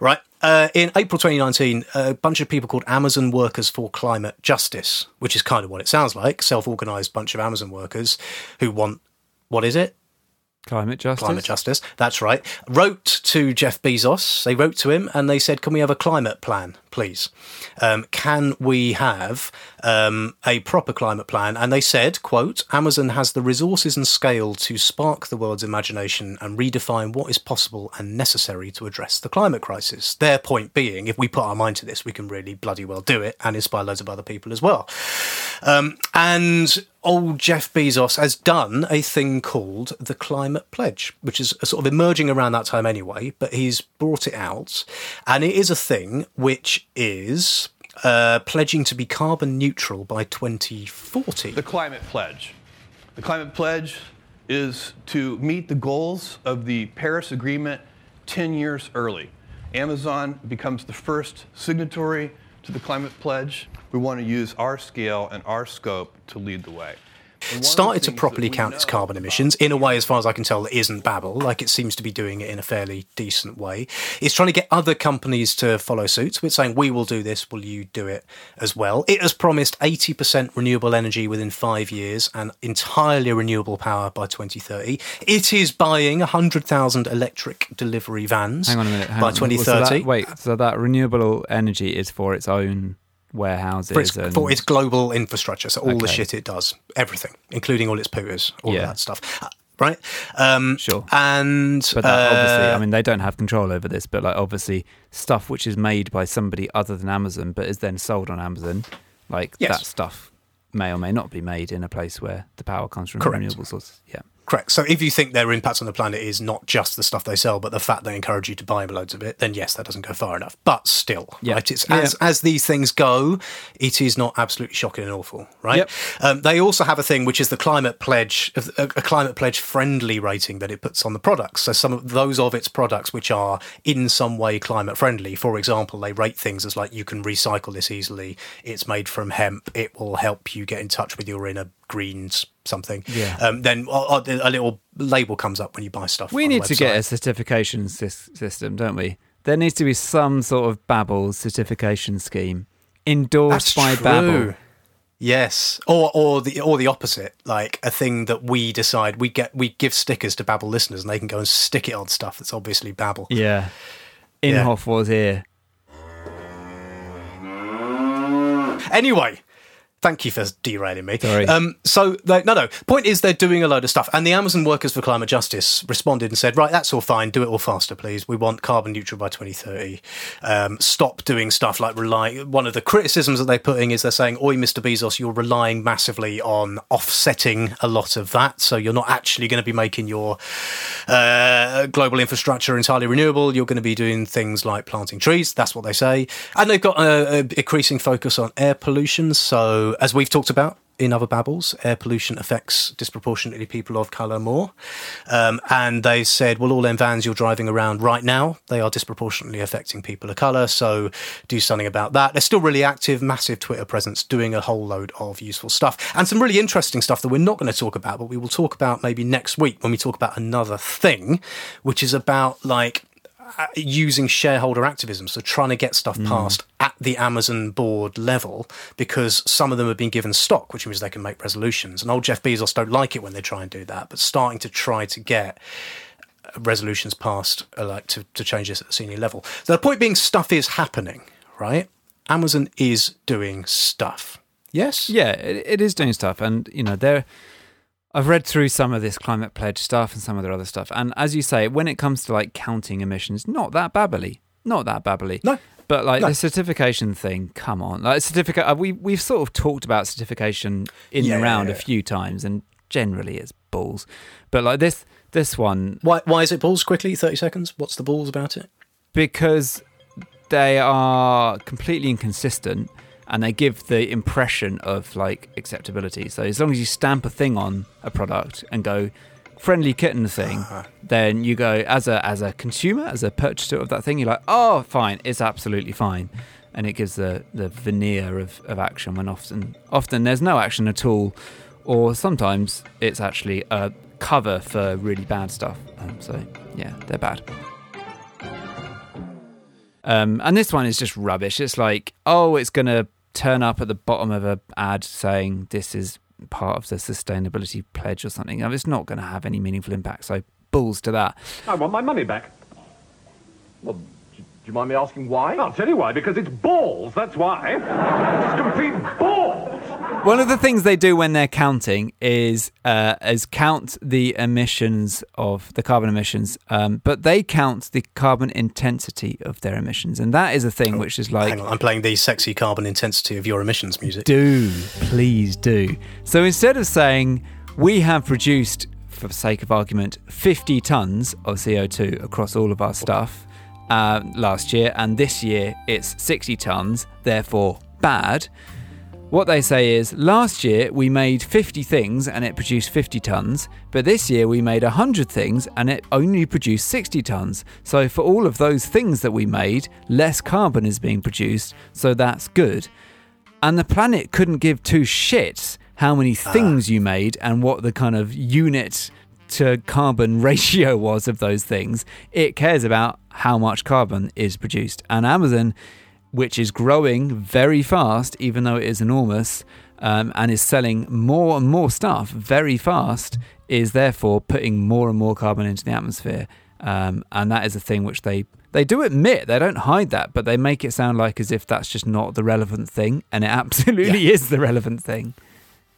right? Uh, in April 2019, a bunch of people called Amazon Workers for Climate Justice, which is kind of what it sounds like, self-organized bunch of Amazon workers who want, what is it? Climate justice. Climate justice. That's right. Wrote to Jeff Bezos. They wrote to him and they said, "Can we have a climate plan, please? Um, can we have um, a proper climate plan?" And they said, "Quote: Amazon has the resources and scale to spark the world's imagination and redefine what is possible and necessary to address the climate crisis." Their point being, if we put our mind to this, we can really bloody well do it and inspire loads of other people as well. Um, and old Jeff Bezos has done a thing called the Climate Pledge, which is sort of emerging around that time anyway, but he's brought it out. And it is a thing which is uh, pledging to be carbon neutral by 2040. The Climate Pledge. The Climate Pledge is to meet the goals of the Paris Agreement 10 years early. Amazon becomes the first signatory to the Climate Pledge. We want to use our scale and our scope to lead the way. And one of the started to properly count its carbon emissions in a way, as far as I can tell, that isn't Babble. Like it seems to be doing it in a fairly decent way. It's trying to get other companies to follow suit. So it's saying, we will do this, will you do it as well? It has promised 80% renewable energy within five years and entirely renewable power by 2030. It is buying 100,000 electric delivery vans Hang on a minute. hang by on. So that- 2030. wait, so that renewable energy is for its own warehouses for its, and for its global infrastructure, so all the shit it does, everything, including all its pooters, all Yeah. of that stuff, Uh, right? Um, Sure. And But that obviously, uh, I mean, they don't have control over this. But like, obviously, stuff which is made by somebody other than Amazon, but is then sold on Amazon, like Yes. that stuff may or may not be made in a place where the power comes from Correct. renewable sources. Yeah. Correct. So if you think their impact on the planet is not just the stuff they sell, but the fact they encourage you to buy loads of it, then yes, that doesn't go far enough. But still, Yeah. right? It's Yeah. as as these things go, it is not absolutely shocking and awful, right? Yep. Um, they also have a thing which is the climate pledge, a, a climate pledge friendly rating that it puts on the products. So some of those of its products which are in some way climate friendly, for example, they rate things as like you can recycle this easily. It's made from hemp. It will help you get in touch with your inner greens something. Yeah. Um, then a, a little label comes up when you buy stuff. We need to get a certification sys- system, don't we? There needs to be some sort of babble certification scheme endorsed by That's Babble. true. Yes, or or the or the opposite, like a thing that we decide we get we give stickers to Babble listeners and they can go and stick it on stuff that's obviously Babble. Yeah. Inhofe was here. Anyway, thank you for derailing me. Sorry. Um, so they, no, no. Point is, they're doing a load of stuff, and the Amazon Workers for Climate Justice responded and said, "Right, that's all fine. Do it all faster, please. We want carbon neutral by 2030. Um, stop doing stuff like rely." One of the criticisms that they're putting is they're saying, "Oi, Mr. Bezos, you're relying massively on offsetting a lot of that, so you're not actually going to be making your uh, global infrastructure entirely renewable. You're going to be doing things like planting trees. That's what they say. And they've got a, a increasing focus on air pollution. So, as we've talked about in other babbles, air pollution affects disproportionately people of colour more. Um, and they said, well, all them vans you're driving around right now, they are disproportionately affecting people of colour. So, do something about that. They're still really active, massive Twitter presence, doing a whole load of useful stuff and some really interesting stuff that we're not going to talk about, but we will talk about maybe next week when we talk about another thing, which is about like using shareholder activism, so trying to get stuff passed at the Amazon board level, because some of them have been given stock, which means they can make resolutions. And old Jeff Bezos don't like it when they try and do that, but starting to try to get uh, resolutions passed, uh, like to, to change this at the senior level. So the point being, stuff is happening, right? Amazon is doing stuff. Yes. Yeah, it, it is doing stuff, and you know, there. I've read through some of this climate pledge stuff and some of their other stuff, and as you say, when it comes to like counting emissions, not that babbly, not that babbly. No. But like No. the certification thing, come on, like certificate. uh, We we've sort of talked about certification in Yeah, and around yeah, a few times, and generally it's balls. But like this this one, Why, why is it balls quickly? 30 seconds? What's the balls about it? because they are completely inconsistent and they give the impression of like acceptability. So as long as you stamp a thing on a product and go friendly kitten thing, then you go as a as a consumer, as a purchaser of that thing, you're like, oh, fine, it's absolutely fine. And it gives the, the veneer of, of action when often often there's no action at all, or sometimes it's actually a cover for really bad stuff. Um, so yeah, they're bad. Um, and this one is just rubbish. It's like, oh, it's going to turn up at the bottom of a ad saying this is part of the sustainability pledge or something. And It's not going to have any meaningful impact. So balls to that. I want my money back. Well, do you mind me asking why? I'll tell you why, because it's balls, that's why. It's complete balls! One of the things they do when they're counting is uh, is count the emissions of the carbon emissions, um, but they count the carbon intensity of their emissions, and that is a thing which is like Hang on, I'm playing the sexy carbon intensity of your emissions music. do please do. So instead of saying we have produced, for the sake of argument, 50 tons of CO2 across all of our stuff uh, last year, and this year it's 60 tons, therefore bad. What they say is last year we made 50 things and it produced 50 tons, but this year we made 100 things and it only produced 60 tons. So for all of those things that we made, less carbon is being produced, so that's good. And the planet couldn't give two shits how many things you made and what the kind of unit to carbon ratio was of those things. It cares about how much carbon is produced. And Amazon which is growing very fast, even though it is enormous, um, and is selling more and more stuff very fast, is therefore putting more and more carbon into the atmosphere. Um, and that is a thing which they they do admit they don't hide that, but they make it sound like as if that's just not the relevant thing, and it absolutely is the relevant thing.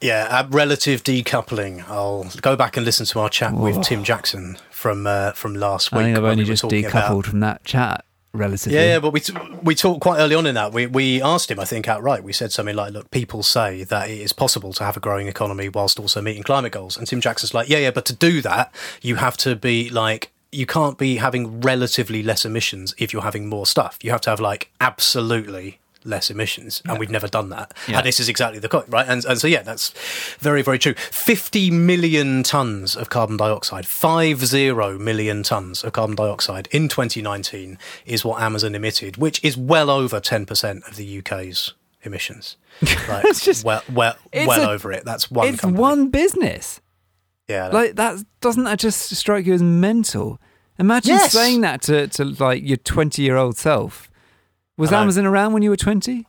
Yeah, relative decoupling. I'll go back and listen to our chat with Tim Jackson from uh, from last week. I think I've only we just decoupled about- from that chat relatively. Yeah, yeah, but we t- we talked quite early on in that. We we asked him, I think, outright. We said something like, "Look, people say that it is possible to have a growing economy whilst also meeting climate goals." And Tim Jackson's like, "Yeah, yeah, but to do that, you have to be like." You can't be having relatively less emissions if you're having more stuff. You have to have like absolutely less emissions, and we've never done that. Yeah. And this is exactly the point, right? And, and so, yeah, that's very, very true. 50 million tons of carbon dioxide, five zero million tons of carbon dioxide in 2019 is what Amazon emitted, which is well over 10% of the UK's emissions. Like, It's just- well, well, well a- over it. That's one it's company. one business. Yeah. Like that doesn't that just strike you as mental? Imagine Yes. saying that to, to like your twenty year old self. Was I know. Amazon around when you were twenty?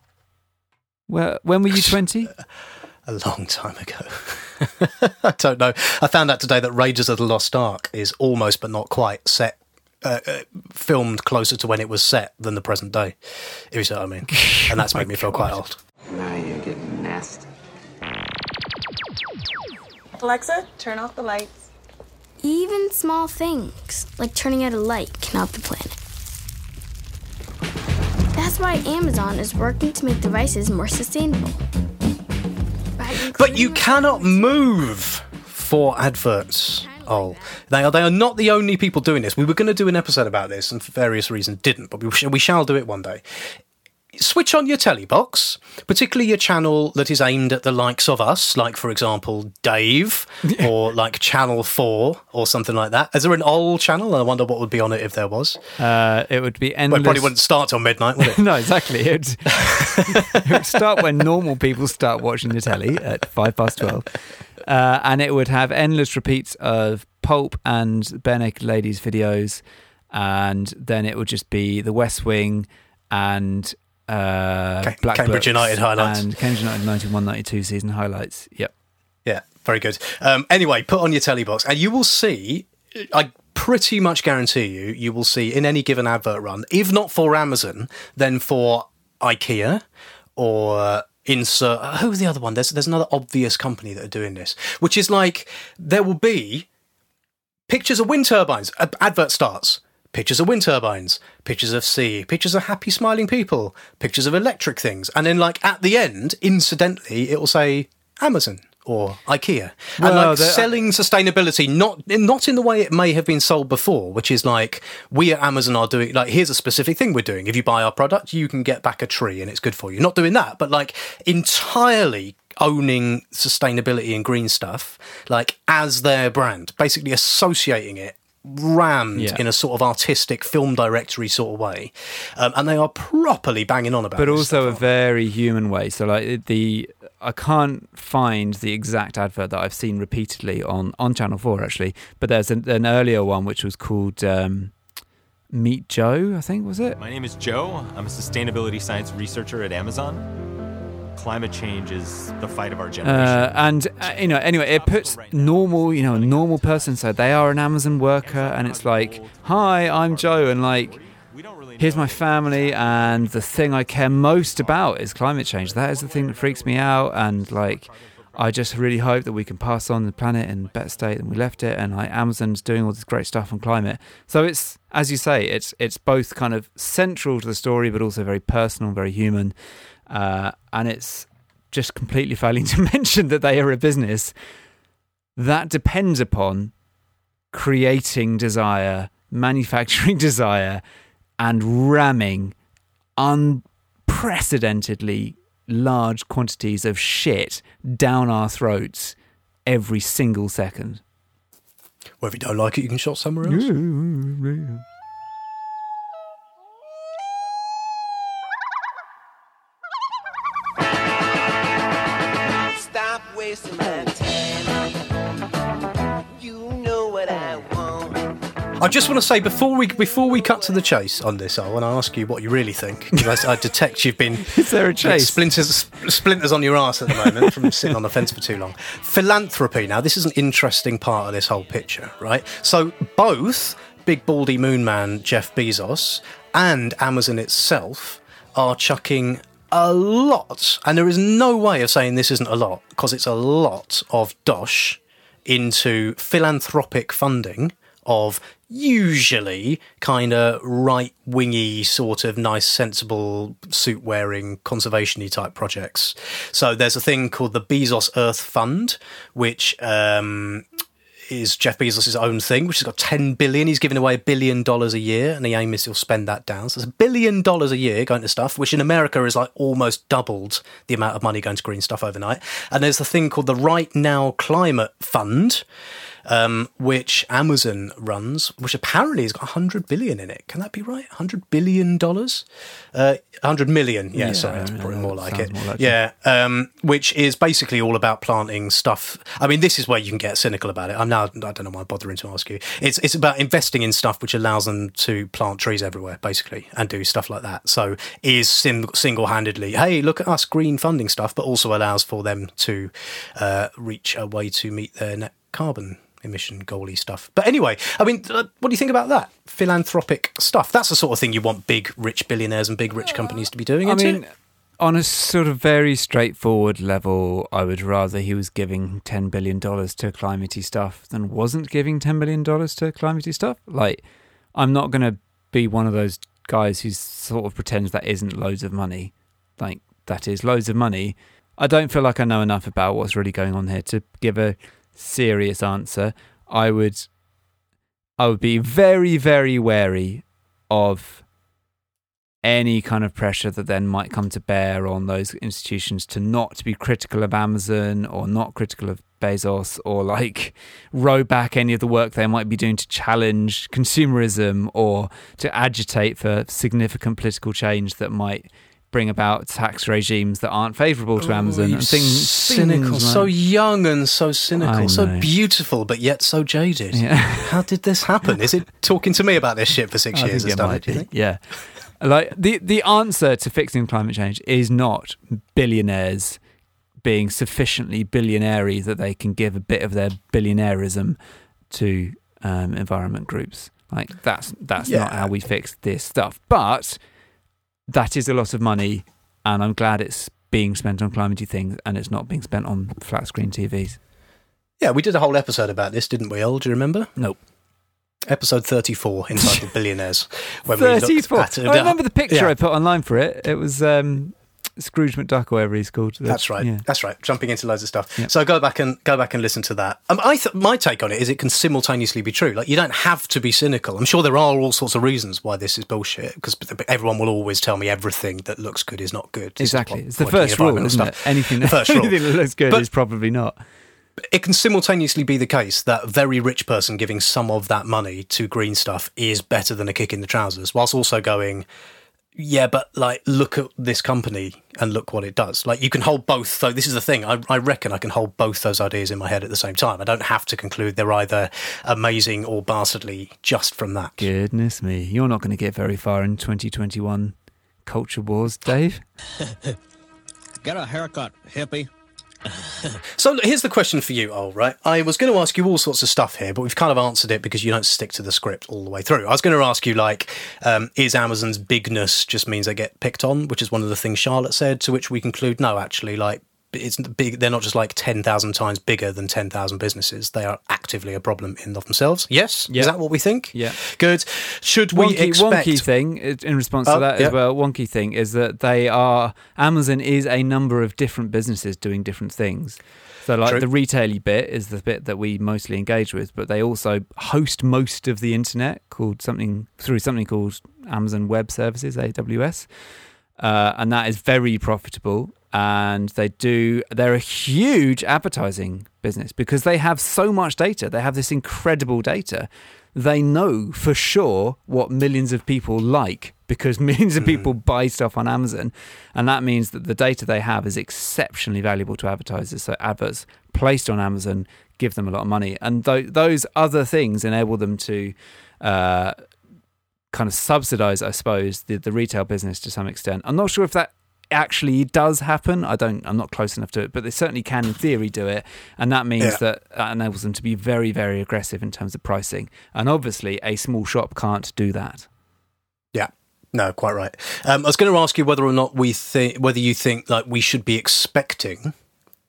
Where when were you twenty? a long time ago. I don't know. I found out today that Raiders of the Lost Ark is almost but not quite set. Uh, uh, filmed closer to when it was set than the present day, if you see what I mean, and that's Oh made me feel quite old. Now you're getting nasty. Alexa, turn off the lights. Even small things, like turning out a light, can help the planet. That's why Amazon is working to make devices more sustainable. But you cannot move for adverts. Oh, they are. They are not the only people doing this. We were going to do an episode about this, and for various reasons didn't. But we, sh- we shall do it one day. Switch on your telly box, particularly your channel that is aimed at the likes of us, like for example Dave, or like Channel Four, or something like that. Is there an old channel? I wonder what would be on it if there was. Uh, it would be Well, endless. it probably wouldn't start till midnight, would it? no, exactly. It would, it would start when normal people start watching the telly at five past twelve, uh, and it would have endless repeats of Pulp and Bare Ladies videos, and then it would just be The West Wing and uh, Black Cambridge Books United highlights. and Cambridge United 91 92 season highlights. Yep. Yeah, very good. Um, anyway, put on your telly box, and you will see. I pretty much guarantee you, you will see in any given advert run, if not for Amazon, then for IKEA or insert who's the other one there's there's another obvious company that are doing this which is like there will be pictures of wind turbines advert starts pictures of wind turbines pictures of sea pictures of happy smiling people pictures of electric things and then like at the end incidentally it will say amazon or ikea. And like there- uh, selling sustainability not not in the way it may have been sold before which is like we at amazon are doing like here's a specific thing we're doing. If you buy our product you can get back a tree and it's good for you. Not doing that but like entirely owning sustainability and green stuff like as their brand basically associating it rammed Yeah. in a sort of artistic film directory sort of way um, and they are properly banging on about but this also a very human way. So like the I can't find the exact advert that I've seen repeatedly on on Channel Four actually, but there's an, an earlier one which was called um, Meet Joe, I think was it. My name is Joe. I'm a sustainability science researcher at Amazon. Climate change is the fight of our generation. Uh, and uh, you know, anyway, it puts normal, you know, a normal person. So they are an Amazon worker, and it's like, "Hi, I'm Joe," and like, here's my family, and the thing I care most about is climate change. That is the thing that freaks me out, and like, I just really hope that we can pass on the planet in a better state than we left it. And like, Amazon's doing all this great stuff on climate. So it's, as you say, it's it's both kind of central to the story, but also very personal, very human. Uh, and it's just completely failing to mention that they are a business that depends upon creating desire, manufacturing desire, and ramming unprecedentedly large quantities of shit down our throats every single second. well if you don't like it you can shop somewhere else Stop wasting my time. You know what I want. I just want to say before we before we cut to the chase on this, I want to ask you what you really think. Because I, I detect you've been Is there a chase? splinters splinters on your ass at the moment from sitting on the fence for too long. Philanthropy. Now this is an interesting part of this whole picture, right? So both big baldy moon man Jeff Bezos and Amazon itself are chucking a lot, and there is no way of saying this isn't a lot because it's a lot of dosh into philanthropic funding of usually kind of right wingy sort of nice sensible suit wearing conservation type projects. So there's a thing called the bezos earth fund which um is Jeff Bezos' own thing, which has got 10 billion. He's giving away a billion dollars a year, and the aim is he'll spend that down. So it's a billion dollars a year going to stuff, which in America is like almost doubled the amount of money going to green stuff overnight. And there's the thing called the Right Now Climate Fund, um, which Amazon runs, which apparently has got 100 billion in it. Can that be right? 100 billion dollars? Uh, 100 million. Yeah, Yeah, sorry, that's yeah, probably that more like it. more like it. yeah, um, which is basically all about planting stuff. I mean, this is where you can get cynical about it. I'm now, I don't know why I'm bothering to ask you. It's it's about investing in stuff which allows them to plant trees everywhere, basically, and do stuff like that. So is sim- single handedly, hey, look at us green funding stuff, but also allows for them to uh, reach a way to meet their net carbon emission goalie stuff. But anyway, I mean, uh, what do you think about that philanthropic stuff? That's the sort of thing you want big rich billionaires and big rich companies to be doing. I mean, it? on a sort of very straightforward level, I would rather he was giving $10 billion to climatey stuff than wasn't giving $10 billion to climatey stuff. Like, I'm not going to be one of those guys who sort of pretends that isn't loads of money. Like, that is loads of money. I don't feel like I know enough about what's really going on here to give a serious answer. I would I would be very, very wary of any kind of pressure that then might come to bear on those institutions to not be critical of Amazon or not critical of Bezos or like row back any of the work they might be doing to challenge consumerism or to agitate for significant political change that might bring about tax regimes that aren't favorable to Amazon and things cynical, things so young and so cynical, so beautiful, but yet so jaded. Yeah. How did this happen? Is it talking to me about this shit for six I years? think it might do be. Yeah. Like the the answer to fixing climate change is not billionaires being sufficiently billionairy that they can give a bit of their billionaireism to um, environment groups. Like that's that's not how we fix this stuff. But that is a lot of money, and I'm glad it's being spent on climatey things and it's not being spent on flat screen TVs. Yeah, we did a whole episode about this, didn't we, Ol? Do you remember? Nope. Episode 34, entitled Billionaires. When we looked 34. at- I remember the picture Yeah. I put online for it. It was um, Scrooge McDuck, or whatever he's called. That's right. Yeah. That's right. Jumping into loads of stuff. So go back and go back and listen to that. Um, I th- my take on it is it can simultaneously be true. Like you don't have to be cynical. I'm sure there are all sorts of reasons why this is bullshit because everyone will always tell me everything that looks good is not good. Exactly. po- It's the first rule, isn't stuff. it? Anything The that, first rule. anything that looks good But- is probably not. it can simultaneously be the case that a very rich person giving some of that money to green stuff is better than a kick in the trousers, whilst also going, yeah, but like, look at this company and look what it does. Like, you can hold both. So this is the thing. I, I reckon I can hold both those ideas in my head at the same time. I don't have to conclude they're either amazing or bastardly just from that. Goodness me. You're not going to get very far in 2021 culture wars, Dave. Get a haircut, hippie. So here's the question for you, Ol, right? I was going to ask you all sorts of stuff here, but we've kind of answered it because you don't stick to the script all the way through. I was going to ask you, like, um, is Amazon's bigness just means they get picked on, which is one of the things Charlotte said, to which we conclude, no, actually, like, it's big. They're not just like ten thousand times bigger than ten thousand businesses. They are actively a problem in of themselves. Yes, Yeah. is that what we think? Yeah. Good. Should we wonky, expect? wonky thing in response to that yeah. as well. Wonky thing is that they are Amazon is a number of different businesses doing different things. So like True. the retaily bit is the bit that we mostly engage with, but they also host most of the internet called something through something called Amazon Web Services (AWS), uh, and that is very profitable. And they do they're a huge advertising business because they have so much data. They have this incredible data. They know for sure what millions of people like because millions of people buy stuff on Amazon. And that means that the data they have is exceptionally valuable to advertisers. So adverts placed on Amazon give them a lot of money. And th- those other things enable them to uh, kind of subsidize, I suppose, the, the retail business to some extent. I'm not sure if that actually does happen. I don't. I'm not close enough to it, but they certainly can, in theory, do it, and that means Yeah. that that enables them to be very, very aggressive in terms of pricing. And obviously, a small shop can't do that. Yeah. No, quite right. Um, I was going to ask you whether or not we think whether you think like we should be expecting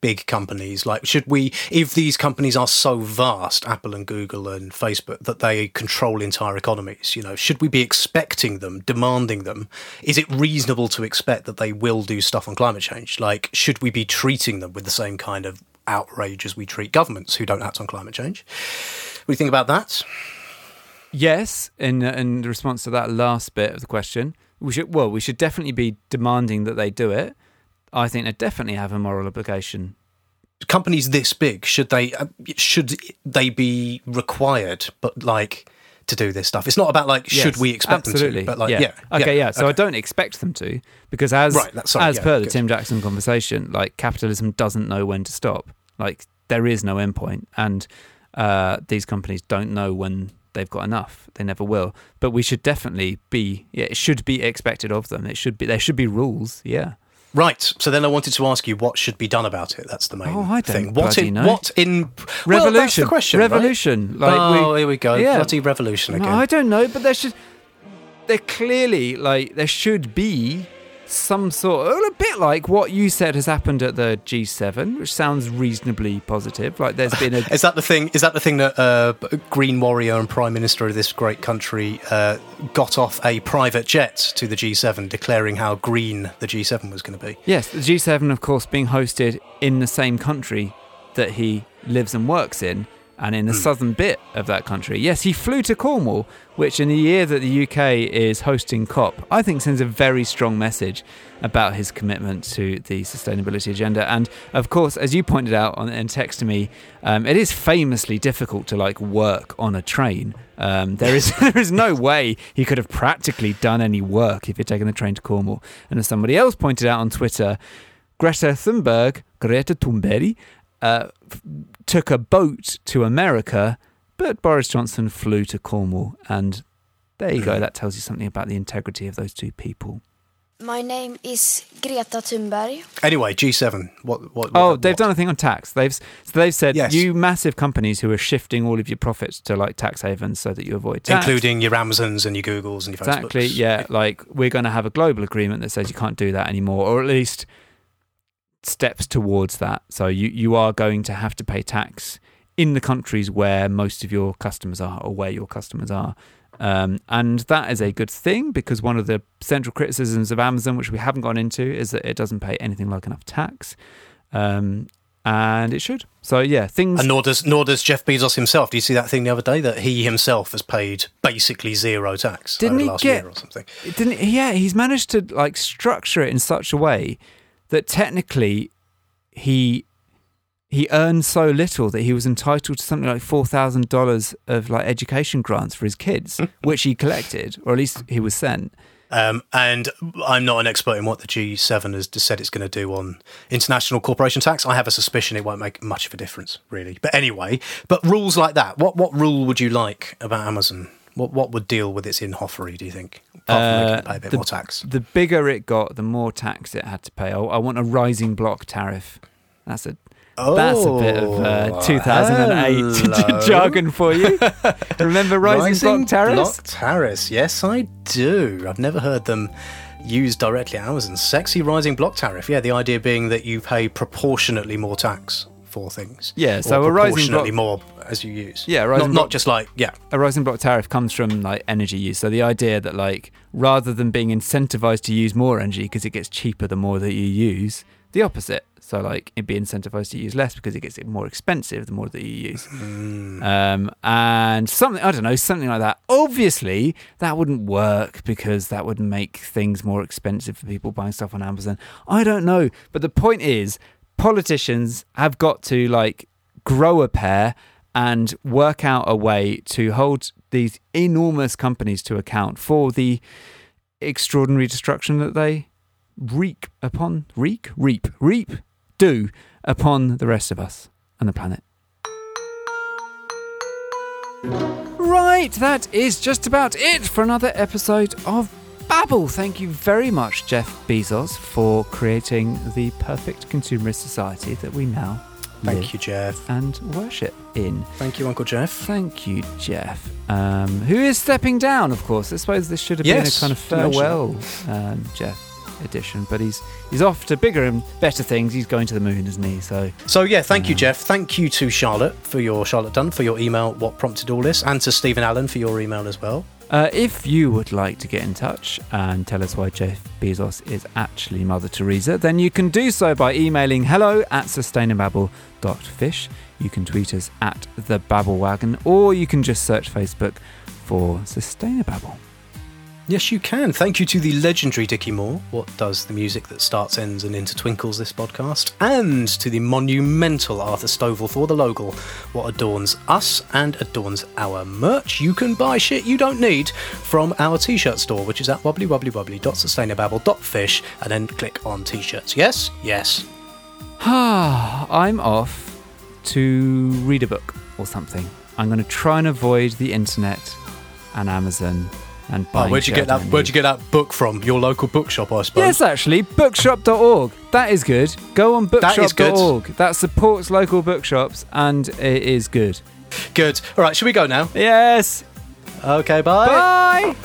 big companies? Like should we if these companies are so vast apple and google and facebook that they control entire economies you know should we be expecting them demanding them? Is it reasonable to expect that they will do stuff on climate change? Like should we be treating them with the same kind of outrage as we treat governments who don't act on climate change? What do you think about that? Yes, in uh, in response to that last bit of the question, we should well, we should definitely be demanding that they do it. I think they definitely have a moral obligation. companies this big should they uh, should they be required but like to do this stuff it's not about like should we expect absolutely. them to but like yeah, okay, yeah. So I don't expect them to because as Right, that's- sorry, as yeah, per the. Tim Jackson conversation, like capitalism doesn't know when to stop. Like there is no endpoint, and uh, these companies don't know when they've got enough. They never will. But we should definitely be. Yeah, it should be expected of them. It should be. There should be rules. Yeah. Right so then i wanted to ask you what should be done about it that's the main Oh, I thing what in know. what in well, that's the Revolution. question right? Revolution. Like oh we- here we go yeah. bloody revolution No, again I don't know, but there should there clearly like there should be some sort a bit like what you said has happened at the G7, which sounds reasonably positive. Like there's been a is that the thing is that the thing that uh, green warrior and prime minister of this great country uh, got off a private jet to the g7 declaring how green the g7 was going to be Yes, the G7 of course being hosted in the same country that he lives and works in and in the southern bit of that country. Yes, he flew to Cornwall, which in the year that the UK is hosting COP, I think sends a very strong message about his commitment to the sustainability agenda. And of course, as you pointed out on in text to me, um, it is famously difficult to like work on a train. Um, there is there is no way he could have practically done any work if he'd taken the train to Cornwall. And as somebody else pointed out on Twitter, Greta Thunberg, Greta Thunberg, uh, f- took a boat to America, but Boris Johnson flew to Cornwall. And there you go. That tells you something about the integrity of those two people. My name is Greta Thunberg. anyway g7 what what Oh, they've done a thing on tax. They've so they've said Yes. you massive companies who are shifting all of your profits to like tax havens so that you avoid tax. including your amazons and your googles and your exactly Facebooks. yeah like we're going to have a global agreement that says you can't do that anymore or at least steps towards that. So you you are going to have to pay tax in the countries where most of your customers are or where your customers are. Um, and that is a good thing because one of the central criticisms of Amazon, which we haven't gone into, is that it doesn't pay anything like enough tax. Um, and it should. So yeah, things. And nor does nor does Jeff Bezos himself. Do you see that thing the other day that he himself has paid basically zero tax Didn't he last get- year or something? Didn't yeah? He's managed to like structure it in such a way that technically he he earned so little that he was entitled to something like four thousand dollars of like education grants for his kids, which he collected, or at least he was sent. Um, and I'm not an expert in what the G7 has just said it's going to do on international corporation tax. I have a suspicion it won't make much of a difference, really. But anyway, but rules like that. What what rule would you like about Amazon? What what would deal with its inhoffery? Do you think? Apart from making it pay a bit Uh, the, more tax. The bigger it got, the more tax it had to pay. I, I want a rising block tariff. That's a that's a bit of uh, Oh, 2008 jargon for you. Remember rising, block tariffs? Block tariffs. Yes, I do. I've never heard them used directly at Amazon. Sexy rising block tariff. Yeah, the idea being that you pay proportionately more tax for things. Yeah, so a rising block- more as you use. Yeah, not, rising not block- just like yeah. a rising block tariff comes from like energy use. So the idea that like rather than being incentivized to use more energy because it gets cheaper the more that you use, the opposite. So like it'd be incentivized to use less because it gets more expensive the more that you use. Um, and something I don't know, something like that. Obviously, that wouldn't work because that would make things more expensive for people buying stuff on Amazon. I don't know, but the point is, politicians have got to like grow a pair and work out a way to hold these enormous companies to account for the extraordinary destruction that they wreak upon wreak reap reap do upon the rest of us and the planet. Right, that is just about it for another episode of Babble. Thank you very much, Jeff Bezos, for creating the perfect consumerist society that we now Thank live you, Jeff. and worship in. Thank you, Uncle Jeff. Thank you, Jeff. Um, who is stepping down, of course. I suppose this should have Yes, been a kind of farewell um, Jeff edition, but he's he's off to bigger and better things. He's going to the moon, isn't he? So So yeah, thank you, Jeff. Thank you to Charlotte for your Charlotte Dunn for your email. What prompted all this, and to Stephen Allen for your email as well. Uh, if you would like to get in touch and tell us why Jeff Bezos is actually Mother Teresa, then you can do so by emailing hello at sustainababble.fish. You can tweet us at the Babblewagon, or you can just search Facebook for Sustainababble. Yes, you can. Thank you to the legendary Dickie Moore, what does the music that starts, ends, and intertwinkles this podcast, and to the monumental Arthur Stovall for the logo, what adorns us and adorns our merch. You can buy shit you don't need from our t-shirt store, which is at wobbly.sustainababble.fish, and then click on t-shirts. Yes, yes. Ha I'm off to read a book or something. I'm going to try and avoid the internet and Amazon and Oh, where'd you get that? Where'd you get that book from? Your local bookshop, I suppose. Yes, actually, bookshop.org. That is good. Go on That bookshop.org. That supports local bookshops and it is good. Good. All right, should we go now? Yes. Okay, bye. Bye.